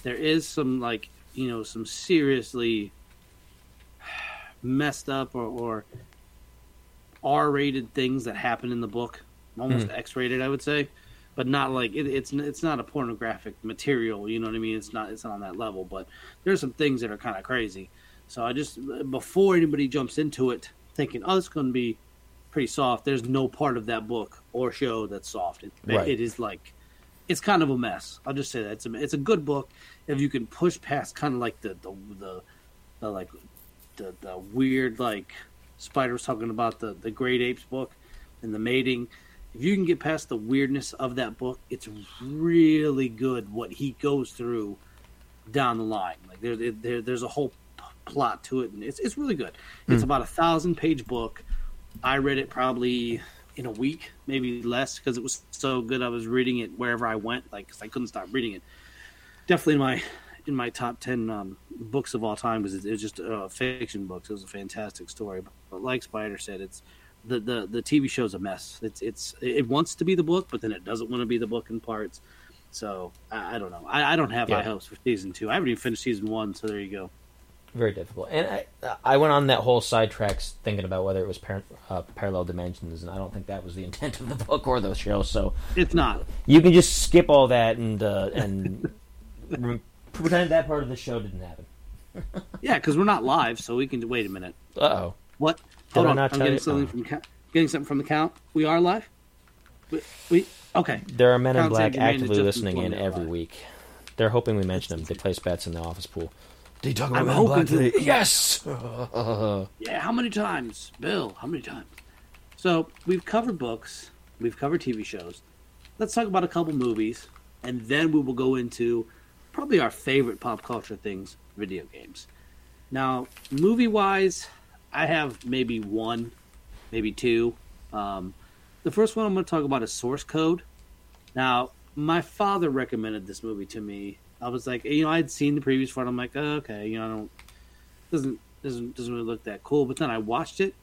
there is some like you know some seriously messed up or, or R-rated things that happen in the book, almost Hmm. X-rated, I would say, but not like it, it's it's not a pornographic material. You know what I mean? It's not it's not on that level, but there's some things that are kind of crazy. So I just before anybody jumps into it thinking, oh, it's going to be pretty soft. There's no part of that book or show that's soft. It, Right. it is like it's kind of a mess. I'll just say that it's a it's a good book if you can push past kind of like the the the, the like the the weird like Spider was talking about the the Great Apes book and the mating. If you can get past the weirdness of that book, it's really good what he goes through down the line. Like there, there there's a whole p- plot to it, and it's it's really good. It's hmm. about a thousand page book. I read it probably in a week, maybe less, because it was so good. I was reading it wherever I went, like 'cause I couldn't stop reading it. Definitely in my in my top ten um, books of all time because it, it was just uh, fiction books. It was a fantastic story, but, but like Spider said, it's the, the the TV show's a mess. It's it's it wants to be the book, but then it doesn't want to be the book in parts. So I, I don't know. I, I don't have high Yeah. hopes for season two. I haven't even finished season one, so there you go. Very difficult. And I I went on that whole sidetracks thinking about whether it was par- uh, parallel dimensions, and I don't think that was the intent of the book or the show. So It's not. you can just skip all that and uh, and re- pretend that part of the show didn't happen. Yeah, because we're not live, so we can wait a minute. Uh oh. What? Did Hold I on, not I'm getting you? something Oh. from count. Getting something from the count. We are live. We, we okay. There are men in black Sagan Maine is actively listening in every everybody. week. They're hoping we mention them. They place bets in the office pool. Did you talk I'm about in hoping Black to- Yes. Yeah, how many times, Bill? How many times? So we've covered books, we've covered TV shows. Let's talk about a couple movies, and then we will go into probably our favorite pop culture things: video games. Now, movie-wise, I have maybe one, maybe two. Um, the first one I'm going to talk about is Source Code. Now, my father recommended this movie to me. I was like, you know, I'd seen the previous one. I'm like, oh, okay, you know, I don't doesn't doesn't doesn't really look that cool. But then I watched it,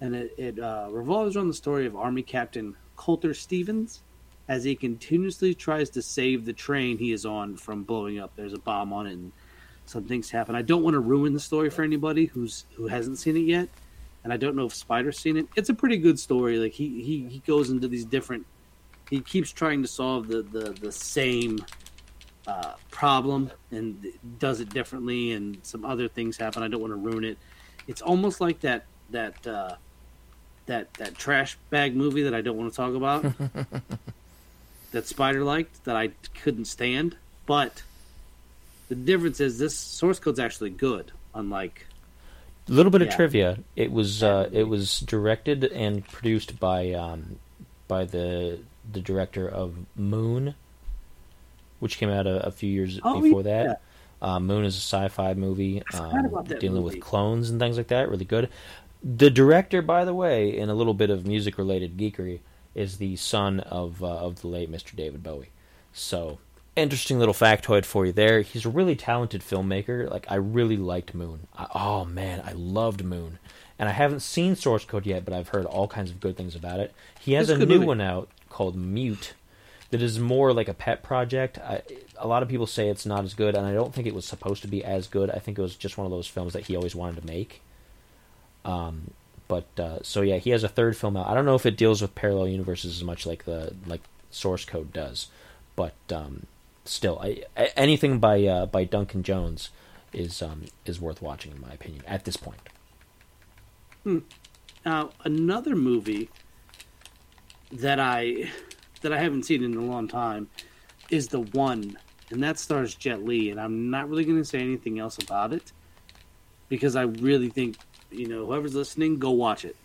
and it, it uh, revolves around the story of Army Captain Colter Stevens as he continuously tries to save the train he is on from blowing up. There's a bomb on it, and some things happen. I don't want to ruin the story for anybody who's who hasn't seen it yet, and I don't know if Spider's seen it. It's a pretty good story. Like he he, he goes into these different. He keeps trying to solve the the, the same uh, problem and does it differently, and some other things happen. I don't want to ruin it. It's almost like that that uh, that that trash bag movie that I don't want to talk about. that Spider liked that I couldn't stand, but the difference is this source code's actually good, unlike A little bit of trivia. It was uh, it was directed and produced by um, by the the director of Moon, which came out a, a few years Oh, before yeah. that. Uh, Moon is a sci-fi movie um, dealing movie. with clones and things like that. Really good. The director, by the way, in a little bit of music-related geekery, is the son of uh, of the late Mr. David Bowie. So interesting little factoid for you there. He's a really talented filmmaker. Like I really liked Moon. I, oh man, I loved Moon. And I haven't seen Source Code yet, but I've heard all kinds of good things about it. He has It's a new movie. one out called Mute that is more like a pet project. I, a lot of people say it's not as good, and I don't think it was supposed to be as good. I think it was just one of those films that he always wanted to make. Um, but uh, so yeah, he has a third film out. I don't know if it deals with parallel universes as much like the like source code does, but um, still, I, anything by uh, by Duncan Jones is um, is worth watching in my opinion at this point. Hmm. Now another movie that I that I haven't seen in a long time is the one, and that stars Jet Li, and I'm not really going to say anything else about it because I really think you know whoever's listening, go watch it.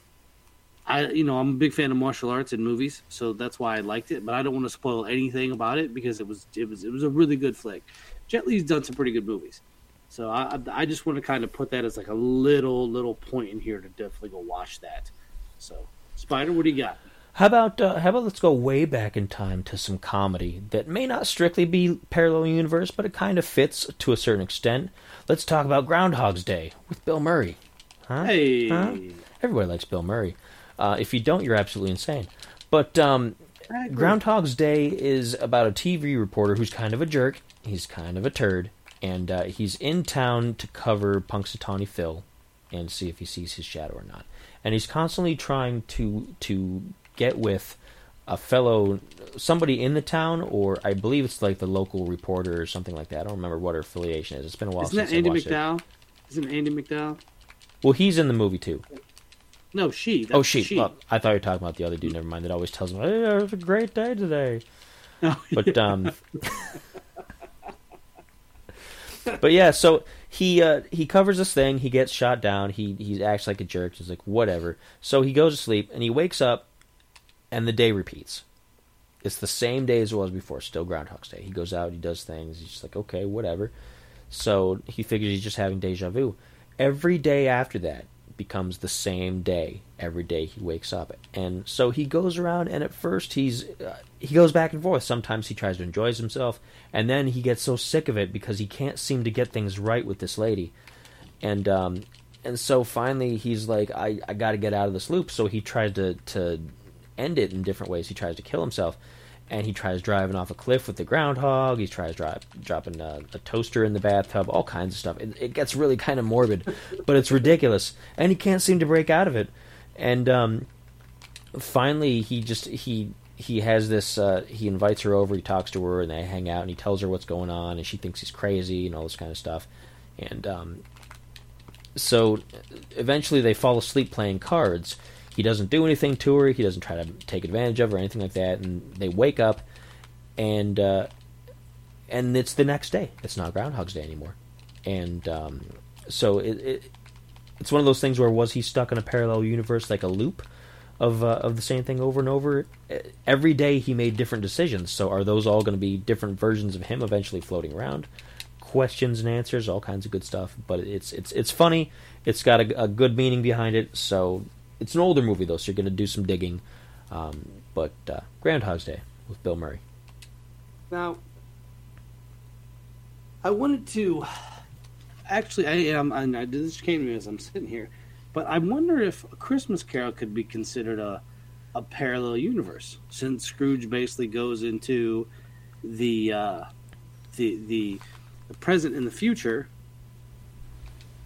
I you know I'm a big fan of martial arts and movies, so that's why I liked it. But I don't want to spoil anything about it because it was it was it was a really good flick. Jet Li's done some pretty good movies, so I I just want to kind of put that as like a little little point in here to definitely go watch that. So Spider, what do you got? How about uh, how about let's go way back in time to some comedy that may not strictly be parallel universe, but it kind of fits to a certain extent. Let's talk about Groundhog's Day with Bill Murray. Huh? Hey, Huh? Everybody likes Bill Murray. Uh, if you don't, you're absolutely insane. But um, Groundhog's Day is about a TV reporter who's kind of a jerk. He's kind of a turd, and uh, he's in town to cover Punxsutawney Phil and see if he sees his shadow or not. And he's constantly trying to to get with a fellow somebody in the town, or I believe it's like the local reporter or something like that. I don't remember what her affiliation is. It's been a while Isn't that since Andy I watched. McDowell? Isn't Andie MacDowell? Well, he's in the movie too. No, she. That's Oh, she. Well, I thought you were talking about the other dude. Never mind. That always tells him, "Hey, it was a great day today." Oh, But um, but yeah. So he uh, he covers this thing. He gets shot down. He he acts like a jerk. He's like whatever. So he goes to sleep and he wakes up, and the day repeats. It's the same day as it was before. Still Groundhog's Day. He goes out. He does things. He's just like okay, whatever. So he figures he's just having deja vu. Every day after that becomes the same day. Every day he wakes up, and so he goes around. And at first he's uh, he goes back and forth. Sometimes he tries to enjoy himself, and then he gets so sick of it because he can't seem to get things right with this lady, and um, and so finally he's like, I I got to get out of this loop. So he tries to to end it in different ways. He tries to kill himself, and he tries driving off a cliff with the groundhog. He tries dropping a, a toaster in the bathtub, all kinds of stuff. It, it gets really kind of morbid, but it's ridiculous, and he can't seem to break out of it. And um, finally, he just he he has this. Uh, he invites her over. He talks to her, and they hang out. And he tells her what's going on, and she thinks he's crazy and all this kind of stuff. And um, so eventually, they fall asleep playing cards. He doesn't do anything to her. He doesn't try to take advantage of her or anything like that. And they wake up, and uh, and it's the next day. It's not Groundhog's Day anymore. And um, so it, it it's one of those things where was he stuck in a parallel universe, like a loop of uh, of the same thing over and over? Every day he made different decisions. So are those all going to be different versions of him eventually floating around? Questions and answers, all kinds of good stuff. But it's it's it's funny. It's got a, a good meaning behind it. So it's an older movie though, so you're to do some digging. Um, but uh, Groundhog's Day with Bill Murray. Now, I wanted to actually. I am. I, I this came to me as I'm sitting here, but I wonder if a Christmas Carol could be considered a a parallel universe, since Scrooge basically goes into the uh, the the the present and the future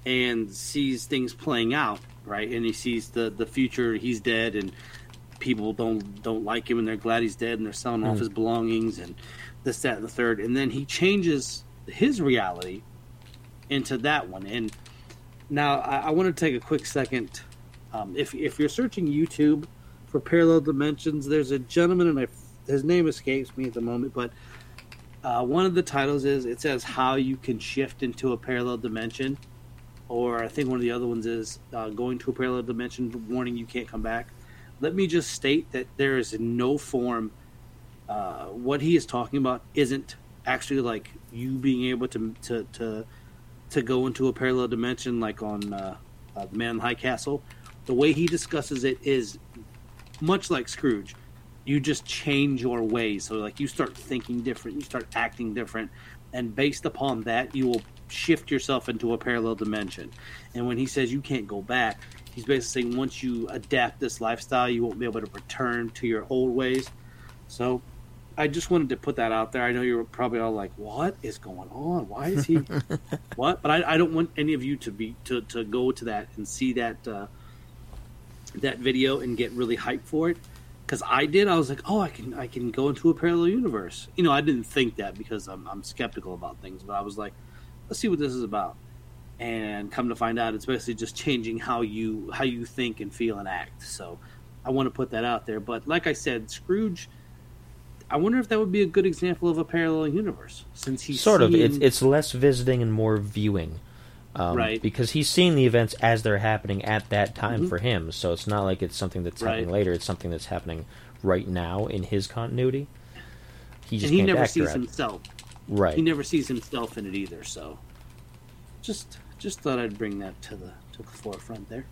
and sees things playing out right? And he sees the the future he's dead and people don't don't like him and they're glad he's dead and they're selling off Mm. his belongings and this that and the third. And then he changes his reality into that one. And now i, I want to take a quick second. Um, if, if you're searching youtube for parallel dimensions there's a gentleman and I, his name escapes me at the moment but uh, one of the titles is it says how you can shift into a parallel dimension or I think one of the other ones is uh, going to a parallel dimension, warning you can't come back. Let me just state that there is no form uh, what he is talking about isn't actually like you being able to to to, to go into a parallel dimension, like on uh, uh, Man in the High Castle. The way he discusses it is much like Scrooge. You just change your ways, so like you start thinking different, you start acting different, and based upon that, you will shift yourself into a parallel dimension. And when he says you can't go back, he's basically saying once you adapt this lifestyle, you won't be able to return to your old ways. So I just wanted to put that out there. I know you're probably all like, "What is going on? Why is he what?" But I, I don't want any of you to be to, to go to that and see that uh, that video and get really hyped for it. Because I did, I was like, "Oh, I can I can go into a parallel universe." You know, I didn't think that because I'm I'm skeptical about things, but I was like, "Let's see what this is about." And come to find out, it's basically just changing how you how you think and feel and act. So, I want to put that out there. But like I said, Scrooge I wonder if that would be a good example of a parallel universe, since he's sort of. It's it's less visiting and more viewing, um, Right. Because he's seeing the events as they're happening at that time Mhm. for him. So it's not like it's something that's happening Right. later. It's something that's happening right now in his continuity. He just and he never sees himself. Right. He never sees himself in it either. So, just just thought I'd bring that to the to the forefront there.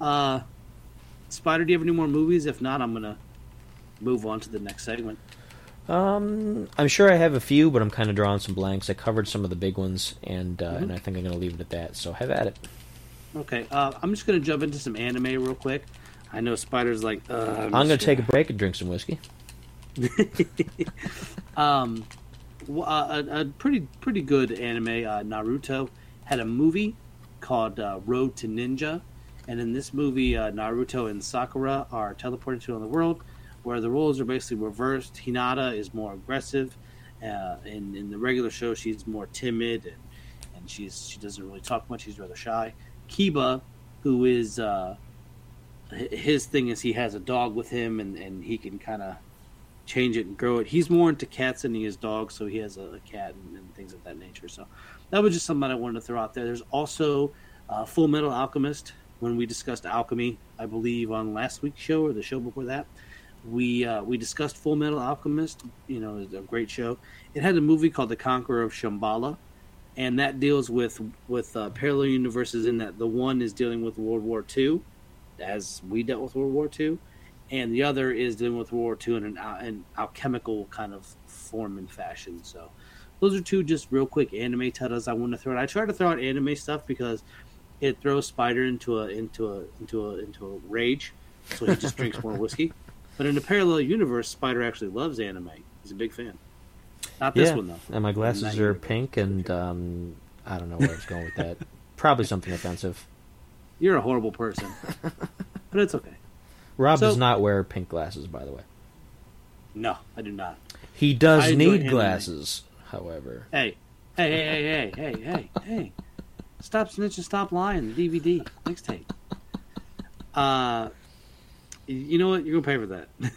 Uh, Spider, do you have any more movies? If not, I'm gonna move on to the next segment. Um, I'm sure I have a few, but I'm kind of drawing some blanks. I covered some of the big ones, and uh, Mhm. and I think I'm going to leave it at that. So have at it. Okay, uh, I'm just gonna jump into some anime real quick. I know Spider's like, uh, I'm, I'm going to take a break and drink some whiskey. um, uh, a, a pretty pretty good anime, uh, Naruto, had a movie called uh, Road to Ninja, and in this movie, uh, Naruto and Sakura are teleported to another world, where the roles are basically reversed. Hinata is more aggressive, uh, in in the regular show she's more timid and and she's she doesn't really talk much. She's rather shy. Kiba, who is uh, his thing is he has a dog with him and and he can kind of change it and grow it. He's more into cats than he is dogs, so he has a, a cat and, and things of that nature. So that was just something I wanted to throw out there. There's also uh, Full Metal Alchemist. When we discussed alchemy, I believe on last week's show or the show before that, we uh, we discussed Full Metal Alchemist. You know, a great show. It had a movie called The Conqueror of Shambhala, and that deals with with uh, parallel universes. In that the one is dealing with World War II, as we dealt with World War II, and the other is dealing with World War II in an, an alchemical kind of form and fashion. So, those are two just real quick anime titles I want to throw out. I try to throw out anime stuff because it throws Spider into a into a into a into a rage, so he just drinks more whiskey. But in a parallel universe, Spider actually loves anime. He's a big fan. Not this yeah, one though. and my glasses are pink, and um, I don't know where I was going with that. Probably something offensive. You're a horrible person, but it's okay. Rob So- does not wear pink glasses, by the way. No, I do not. He does I enjoy need anime. glasses, however. Hey, hey, hey, hey, hey, hey, hey, hey! Stop snitching, stop lying. The DVD mixtape. Uh, you know what? You're gonna pay for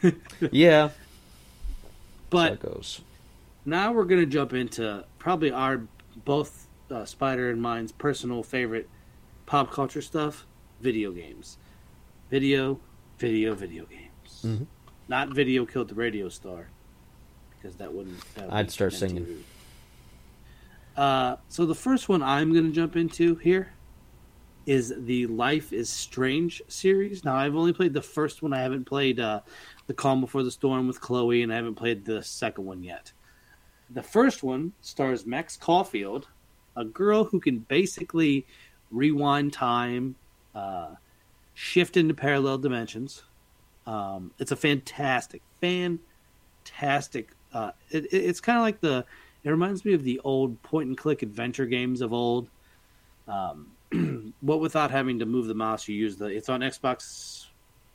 that. Yeah, but so it goes. now we're gonna jump into probably our both uh, Spider and mine's personal favorite pop culture stuff: video games. Video, video, video games. Mhm. Not video killed the radio star, because that wouldn't. That would I'd start MTV. singing. Uh, so the first one I'm going to jump into here is the Life is Strange series. Now I've only played the first one. I haven't played uh, the Calm Before the Storm with Chloe, and I haven't played the second one yet. The first one stars Max Caulfield, a girl who can basically rewind time, uh, shift into parallel dimensions. Um, it's a fantastic, fantastic. Uh, it, it- it's kind of like the. It reminds me of the old point and click adventure games of old. Um, what without having to move the mouse, you use the. It's on Xbox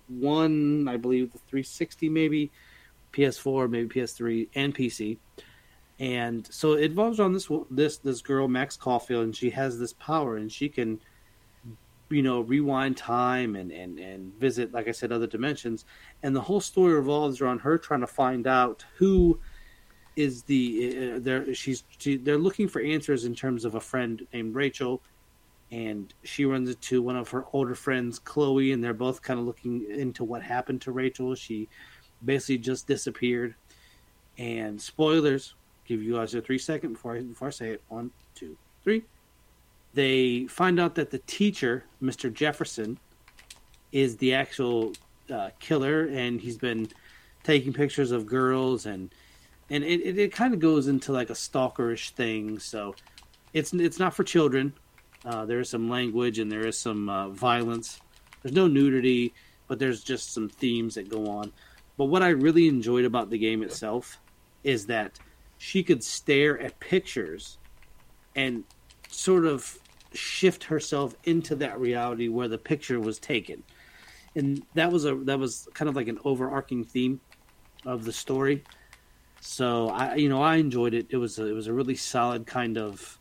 One, I believe, the 360 maybe, PS4, maybe PS3, and PC. And so it involves on this this this girl Max Caulfield, and she has this power, and she can, you know, rewind time and and and visit, like I said, other dimensions. And the whole story revolves around her trying to find out who is the uh, they're she's she, they're looking for answers in terms of a friend named Rachel, and she runs into one of her older friends, Chloe, and they're both kind of looking into what happened to Rachel. She basically just disappeared. And spoilers, give you guys a three second before I before I say it. One, two, three. They find out that the teacher, Mr. Jefferson, is the actual uh, killer, and he's been taking pictures of girls and and it, it, it kind of goes into like a stalkerish thing. So it's it's not for children. Uh, there is some language and there is some uh, violence. There's no nudity, but there's just some themes that go on. But what I really enjoyed about the game itself is that she could stare at pictures and sort of shift herself into that reality where the picture was taken. And that was a that was kind of like an overarching theme of the story. So i you know i enjoyed it. It was a, it was a really solid kind of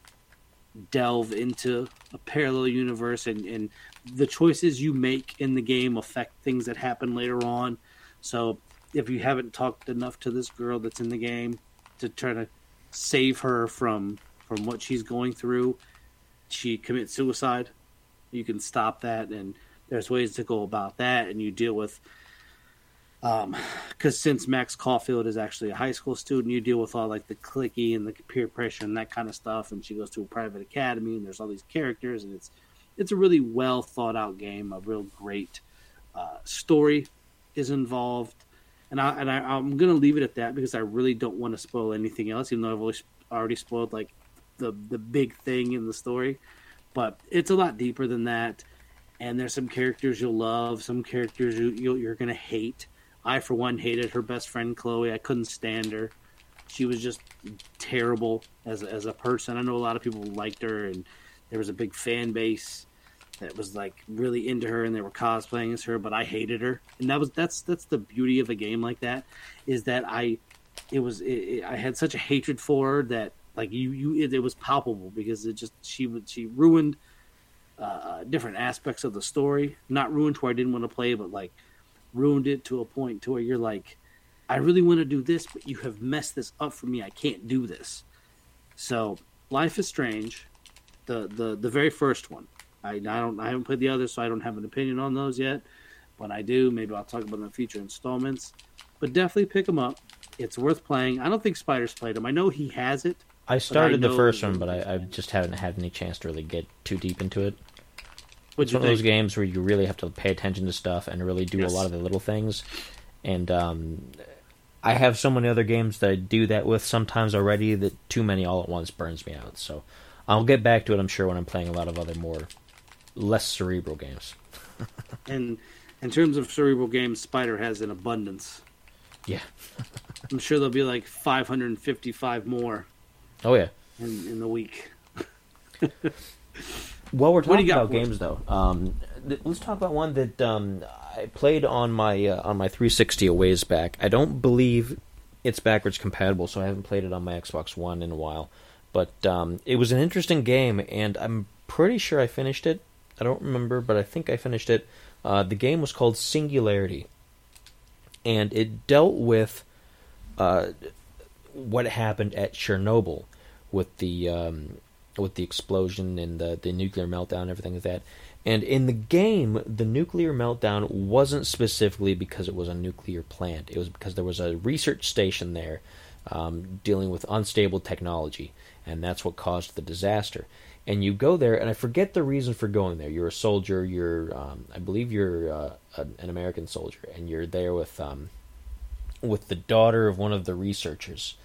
delve into a parallel universe and, and the choices you make in the game affect things that happen later on. So if you haven't talked enough to this girl that's in the game to try to save her from from what she's going through, she commits suicide. You can stop that, and there's ways to go about that, and you deal with. Um, because since Max Caulfield is actually a high school student, you deal with all like the clicky and the peer pressure and that kind of stuff. And she goes to a private academy, and there's all these characters, and it's it's a really well thought out game. A real great uh, story is involved and I and I, am gonna leave it at that because I really don't want to spoil anything else, even though I've already spoiled like the the big thing in the story. But it's a lot deeper than that, and there's some characters you'll love, some characters you, you you're gonna hate. I, for one, hated her best friend Chloe. I couldn't stand her. She was just terrible as as a person. I know a lot of people liked her, and there was a big fan base that was like really into her and they were cosplaying as her, but I hated her. And that was that's that's the beauty of a game like that is that I it was it, it, I had such a hatred for her that like you you it, it was palpable because it just she would she ruined uh, uh, different aspects of the story. Not ruined to where I didn't want to play, but like ruined it to a point to where you're like, I really want to do this, but you have messed this up for me. I can't do this. So Life is Strange, the the the very first one. I, I don't I haven't played the others, so I don't have an opinion on those yet. When I do, maybe I'll talk about them in future installments. But definitely pick them up. It's worth playing. I don't think Spider's played them. I know he has it. I started I the first one, but I, I, just haven't had any chance to really get too deep into it. What'd it's one of those games where you really have to pay attention to stuff and really do yes. a lot of the little things. And um, I have so many other games that I do that with sometimes already that too many all at once burns me out. So I'll get back to it, I'm sure, when I'm playing a lot of other more less cerebral games. and in terms of cerebral games, Spider has an abundance. Yeah. I'm sure there'll be like 555 more. Oh yeah. In, in the week. While we're talking about games, though, um, th- let's talk about one that um, I played on my uh, on my 360 a ways back. I don't believe it's backwards compatible, so I haven't played it on my Xbox One in a while. But um, it was an interesting game, and I'm pretty sure I finished it. I don't remember, but I think I finished it. Uh, the game was called Singularity, and it dealt with uh, what happened at Chernobyl with the um, with the explosion and the the nuclear meltdown, and everything like that. And in the game, the nuclear meltdown wasn't specifically because it was a nuclear plant. It was because there was a research station there um, dealing with unstable technology, and that's what caused the disaster and you go there, and I forget the reason for going there. You're a soldier. You're, um, I believe, you're uh, an American soldier, and you're there with um, with the daughter of one of the researchers,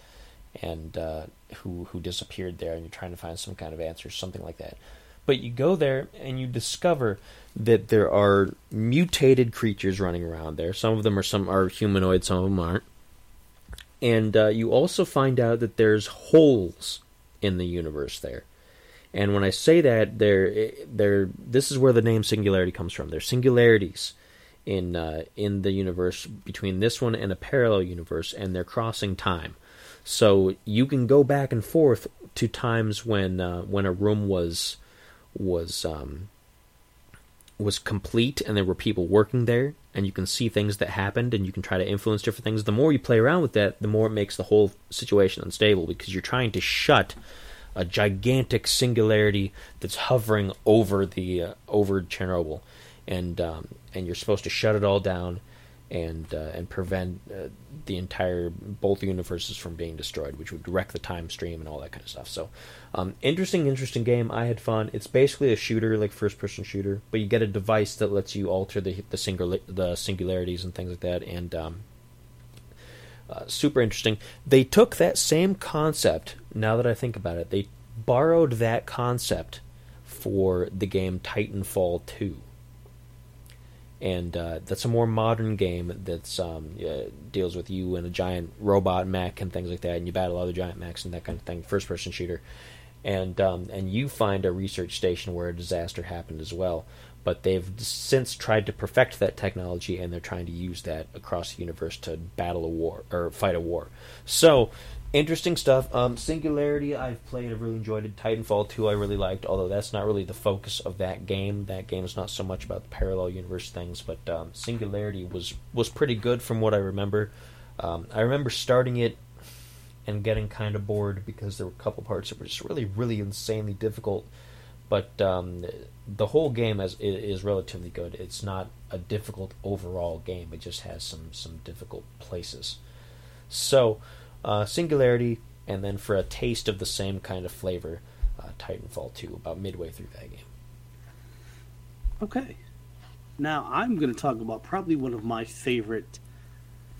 and uh, who who disappeared there, and you're trying to find some kind of answer, something like that. But you go there, and you discover that there are mutated creatures running around there. Some of them are some are humanoid, some of them aren't. And uh, you also find out that there's holes in the universe there and when I say that, there, there, this is where the name singularity comes from. There's singularities in uh, in the universe between this one and a parallel universe, and they're crossing time. So you can go back and forth to times when uh, when a room was was um, was complete and there were people working there, and you can see things that happened, and you can try to influence different things. The more you play around with that, the more it makes the whole situation unstable because you're trying to shut a gigantic singularity that's hovering over the uh, over Chernobyl, and um, and you're supposed to shut it all down, and uh, and prevent uh, the entire both universes from being destroyed, which would wreck the time stream and all that kind of stuff. So, um, interesting, interesting game. I had fun. It's basically a shooter, like first person shooter, but you get a device that lets you alter the the singular the singularities and things like that, and um, uh, super interesting. They took that same concept. Now that I think about it, they borrowed that concept for the game Titanfall 2. And uh, that's a more modern game that's um, uh, deals with you and a giant robot mech and things like that, and you battle other giant mechs and that kind of thing. First person shooter, and um, and you find a research station where a disaster happened as well. But they've since tried to perfect that technology, and they're trying to use that across the universe to battle a war or fight a war. So interesting stuff. Um, Singularity, I've played, I've really enjoyed it. Titanfall 2, I really liked, although that's not really the focus of that game. That game is not so much about the parallel universe things, but um, Singularity was was pretty good from what I remember. Um, I remember starting it and getting kind of bored because there were a couple parts that were just really, really insanely difficult. But um, the whole game is, is relatively good. It's not a difficult overall game. It just has some some difficult places. So uh, Singularity, and then for a taste of the same kind of flavor, uh, Titanfall 2, about midway through that game. Okay. Now I'm going to talk about probably one of my favorite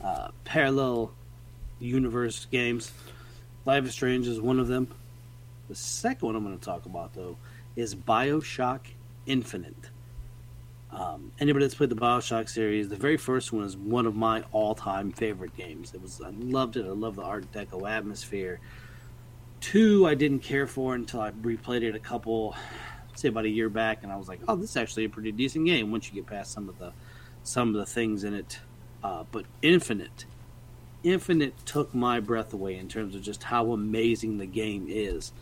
uh, parallel universe games. Life is Strange is one of them. The second one I'm going to talk about, though, is Bioshock Infinite. Um, anybody that's played the Bioshock series, the very first one is one of my all-time favorite games. It was I loved it. I love the Art Deco atmosphere. Two, I didn't care for until I replayed it a couple, say about a year back, and I was like, "Oh, this is actually a pretty decent game." Once you get past some of the some of the things in it, uh, but Infinite, Infinite took my breath away in terms of just how amazing the game is.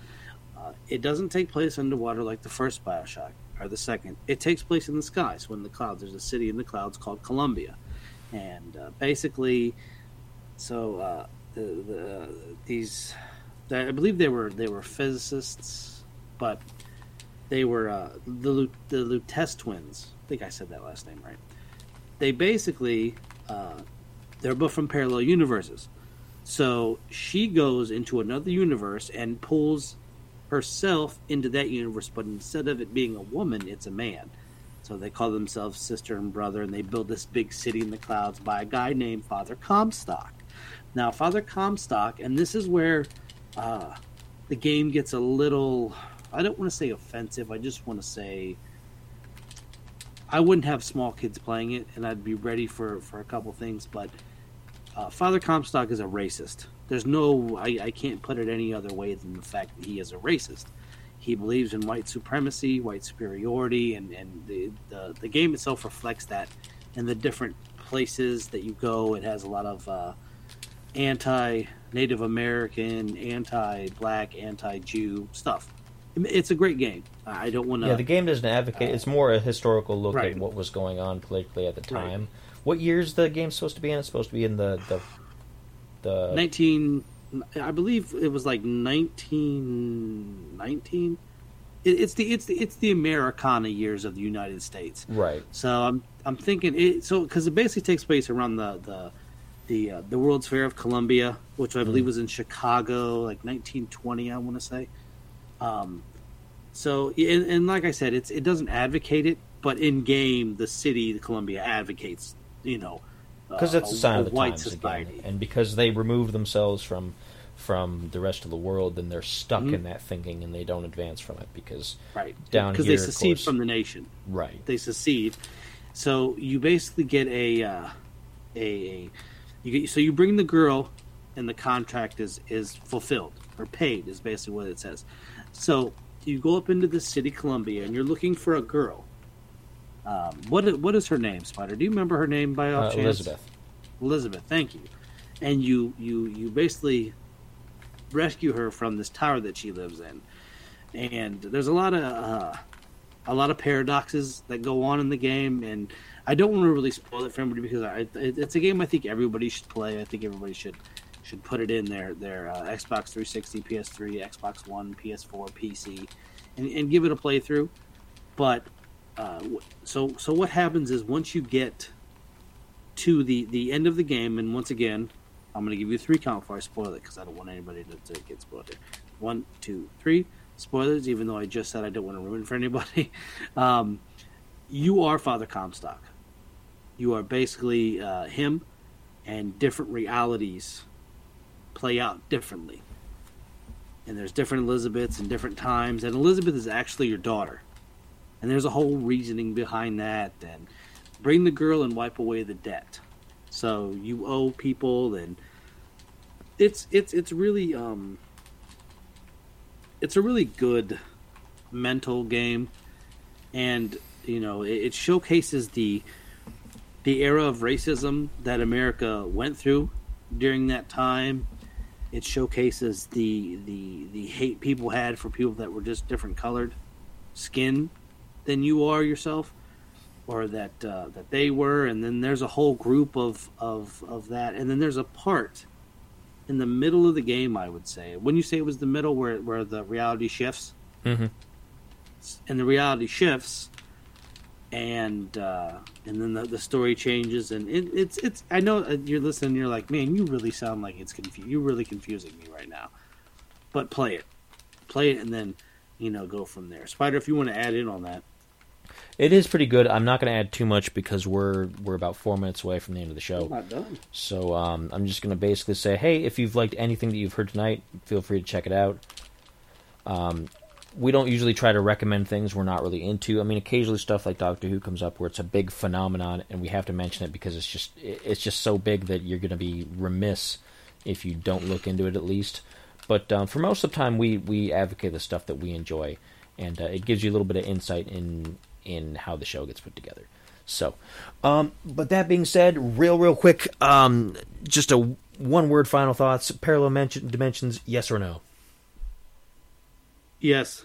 Uh, it doesn't take place underwater like the first Bioshock or the second. It takes place in the skies when the clouds. There's a city in the clouds called Columbia, and uh, basically, so uh, the, the, these, I believe they were they were physicists, but they were uh, the the Lutece twins. I think I said that last name right. They basically uh, they're both from parallel universes. So she goes into another universe and pulls herself into that universe, but instead of it being a woman, it's a man. So they call themselves sister and brother, and they build this big city in the clouds by a guy named Father Comstock. Now, Father Comstock, and this is where uh, the game gets a little, I don't want to say offensive, I just want to say I wouldn't have small kids playing it, and I'd be ready for, for a couple things, but uh, Father Comstock is a racist. There's no, I, I can't put it any other way than the fact that he is a racist. He believes in white supremacy, white superiority, and, and the, the, the game itself reflects that. In the different places that you go, it has a lot of uh, anti Native American, anti black, anti Jew stuff. It's a great game. I don't want to. Yeah, the game doesn't advocate. Uh, it's more a historical look right. at what was going on politically at the Right. time. What year is the game supposed to be in? It's supposed to be in the the the 19 i believe it was like 1919 it, it's the it's the it's the americana years of the united states right. so i'm i'm thinking it so because it basically takes place around the the the, uh, the World's Fair of Columbia, which I believe was in Chicago, like 1920, I want to say. Um, so, and, and like I said, it's it doesn't advocate it, but in game, the city, the Columbia, advocates, you know, because uh, it's a sign of the white times society. again, and because they remove themselves from from the rest of the world, then they're stuck Mhm. in that thinking and they don't advance from it because right down because they secede course- from the nation. right, They secede, so you basically get a uh, a, a you get so you bring the girl, and the contract is is fulfilled or paid is basically what it says. So you go up into the city, Columbia, and you're looking for a girl. Um, what what is her name, Spider? Do you remember her name by off uh, chance? Elizabeth. Elizabeth, thank you. And you you you basically rescue her from this tower that she lives in. And there's a lot of uh, a lot of paradoxes that go on in the game, and I don't want to really spoil it for everybody because I, it, it's a game I think everybody should play. I think everybody should should put it in their their uh, Xbox 360, PS3, Xbox One, PS4, PC, and, and give it a playthrough. But uh, so so what happens is once you get to the the end of the game, and once again, I'm going to give you three count before I spoil it because I don't want anybody to, to get spoiled here. One, two, three. Spoilers, even though I just said I don't want to ruin for anybody. Um, you are Father Comstock. You are basically uh, him, and different realities play out differently. And there's different Elizabeths and different times, and Elizabeth is actually your daughter. And there's a whole reasoning behind that, and bring the girl and wipe away the debt. So you owe people, and it's it's it's really um, it's a really good mental game, and you know it, it showcases the the era of racism that America went through during that time. It showcases the the the hate people had for people that were just different colored skin than you are yourself, or that uh, that they were. And then there's a whole group of of of that. And then there's a part in the middle of the game. I would say when you say it was the middle where where the reality shifts, Mm-hmm. and the reality shifts and uh, and then the, the story changes and it, it's it's I know you're listening you're like man you really sound like it's confu- you're really confusing me right now but play it play it and then you know go from there spider if you want to add in on that It is pretty good. I'm not going to add too much because we're we're about four minutes away from the end of the show. not done So um, I'm just going to basically say, hey, if you've liked anything that you've heard tonight, feel free to check it out. Um, we don't usually try to recommend things we're not really into. I mean, occasionally stuff like Doctor Who comes up where it's a big phenomenon, and we have to mention it because it's just it's just so big that you're going to be remiss if you don't look into it at least. But um, for most of the time, we we advocate the stuff that we enjoy, and uh, it gives you a little bit of insight in in how the show gets put together. So, um, but that being said, real real quick, um, just a one word final thoughts. Parallel mention, dimensions, yes or no? yes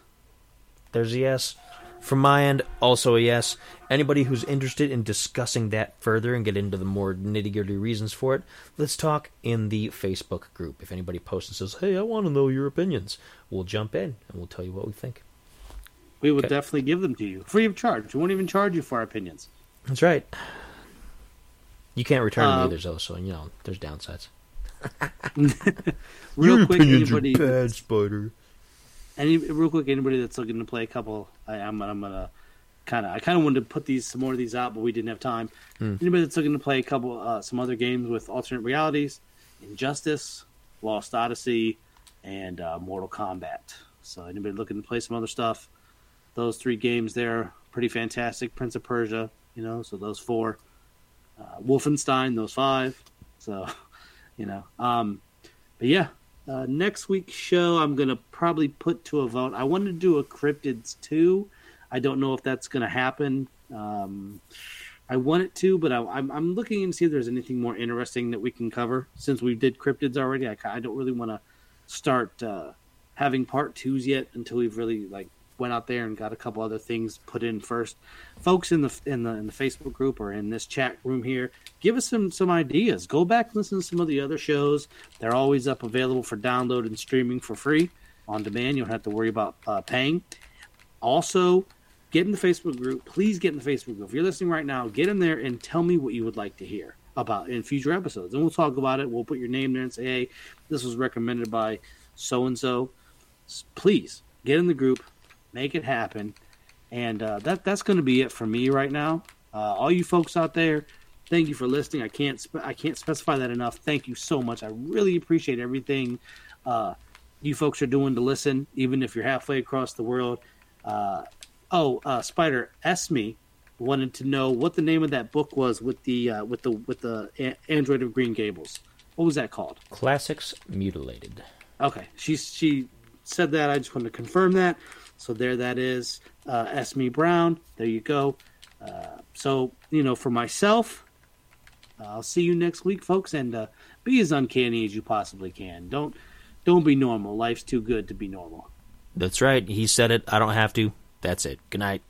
There's a yes. From my end, also a yes. Anybody who's interested in discussing that further and get into the more nitty gritty reasons for it, let's talk in the Facebook group. If anybody posts and says, hey, I want to know your opinions, we'll jump in and we'll tell you what we think. We will Okay. definitely give them to you free of charge we won't even charge you for our opinions That's right. You can't return Uh, them either, though, so, you know, there's downsides. real Your quick anybody bad, Spider. Any real quick, anybody that's looking to play a couple, I, I'm I'm gonna kind of I kind of wanted to put these some more of these out, but we didn't have time. Anybody that's looking to play a couple uh, some other games with alternate realities, Injustice, Lost Odyssey, and uh, Mortal Kombat. So anybody looking to play some other stuff, those three games there pretty fantastic. Prince of Persia, you know, so those four. Uh, Wolfenstein, those five. So, you know, um, but yeah, uh, next week's show, I'm gonna probably put to a vote. I wanted to do a cryptids two. I don't know if that's gonna happen. Um, I want it to, but I, I'm I'm looking and see if there's anything more interesting that we can cover since we did cryptids already. I, I don't really want to start uh, having part twos yet until we've really like went out there and got a couple other things put in first. Folks in the in the in the Facebook group or in this chat room here, give us some some ideas. Go back listen to some of the other shows. They're always up available for download and streaming for free on demand. You don't have to worry about uh, paying. Also, get in the Facebook group. Please get in the Facebook group. If you're listening right now, get in there and tell me what you would like to hear about in future episodes. And we'll talk about it. We'll put your name there and say, hey, this was recommended by so and so. Please get in the group, make it happen. And uh, that that's going to be it for me right now. Uh, all you folks out there, thank you for listening. I can't spe- I can't specify that enough. Thank you so much. I really appreciate everything uh, you folks are doing to listen, even if you're halfway across the world. Uh, oh, uh, Spider Esme wanted to know what the name of that book was with the uh, with the with the a- Android of Green Gables. What was that called? Classics Mutilated. Okay, she she said that. I just wanted to confirm that. So there, that is uh, Esme Brown. There you go. Uh, so you know, for myself, I'll see you next week, folks, and uh, be as uncanny as you possibly can. Don't don't be normal. Life's too good to be normal. That's right. He said it. I don't have to. That's it. Good night.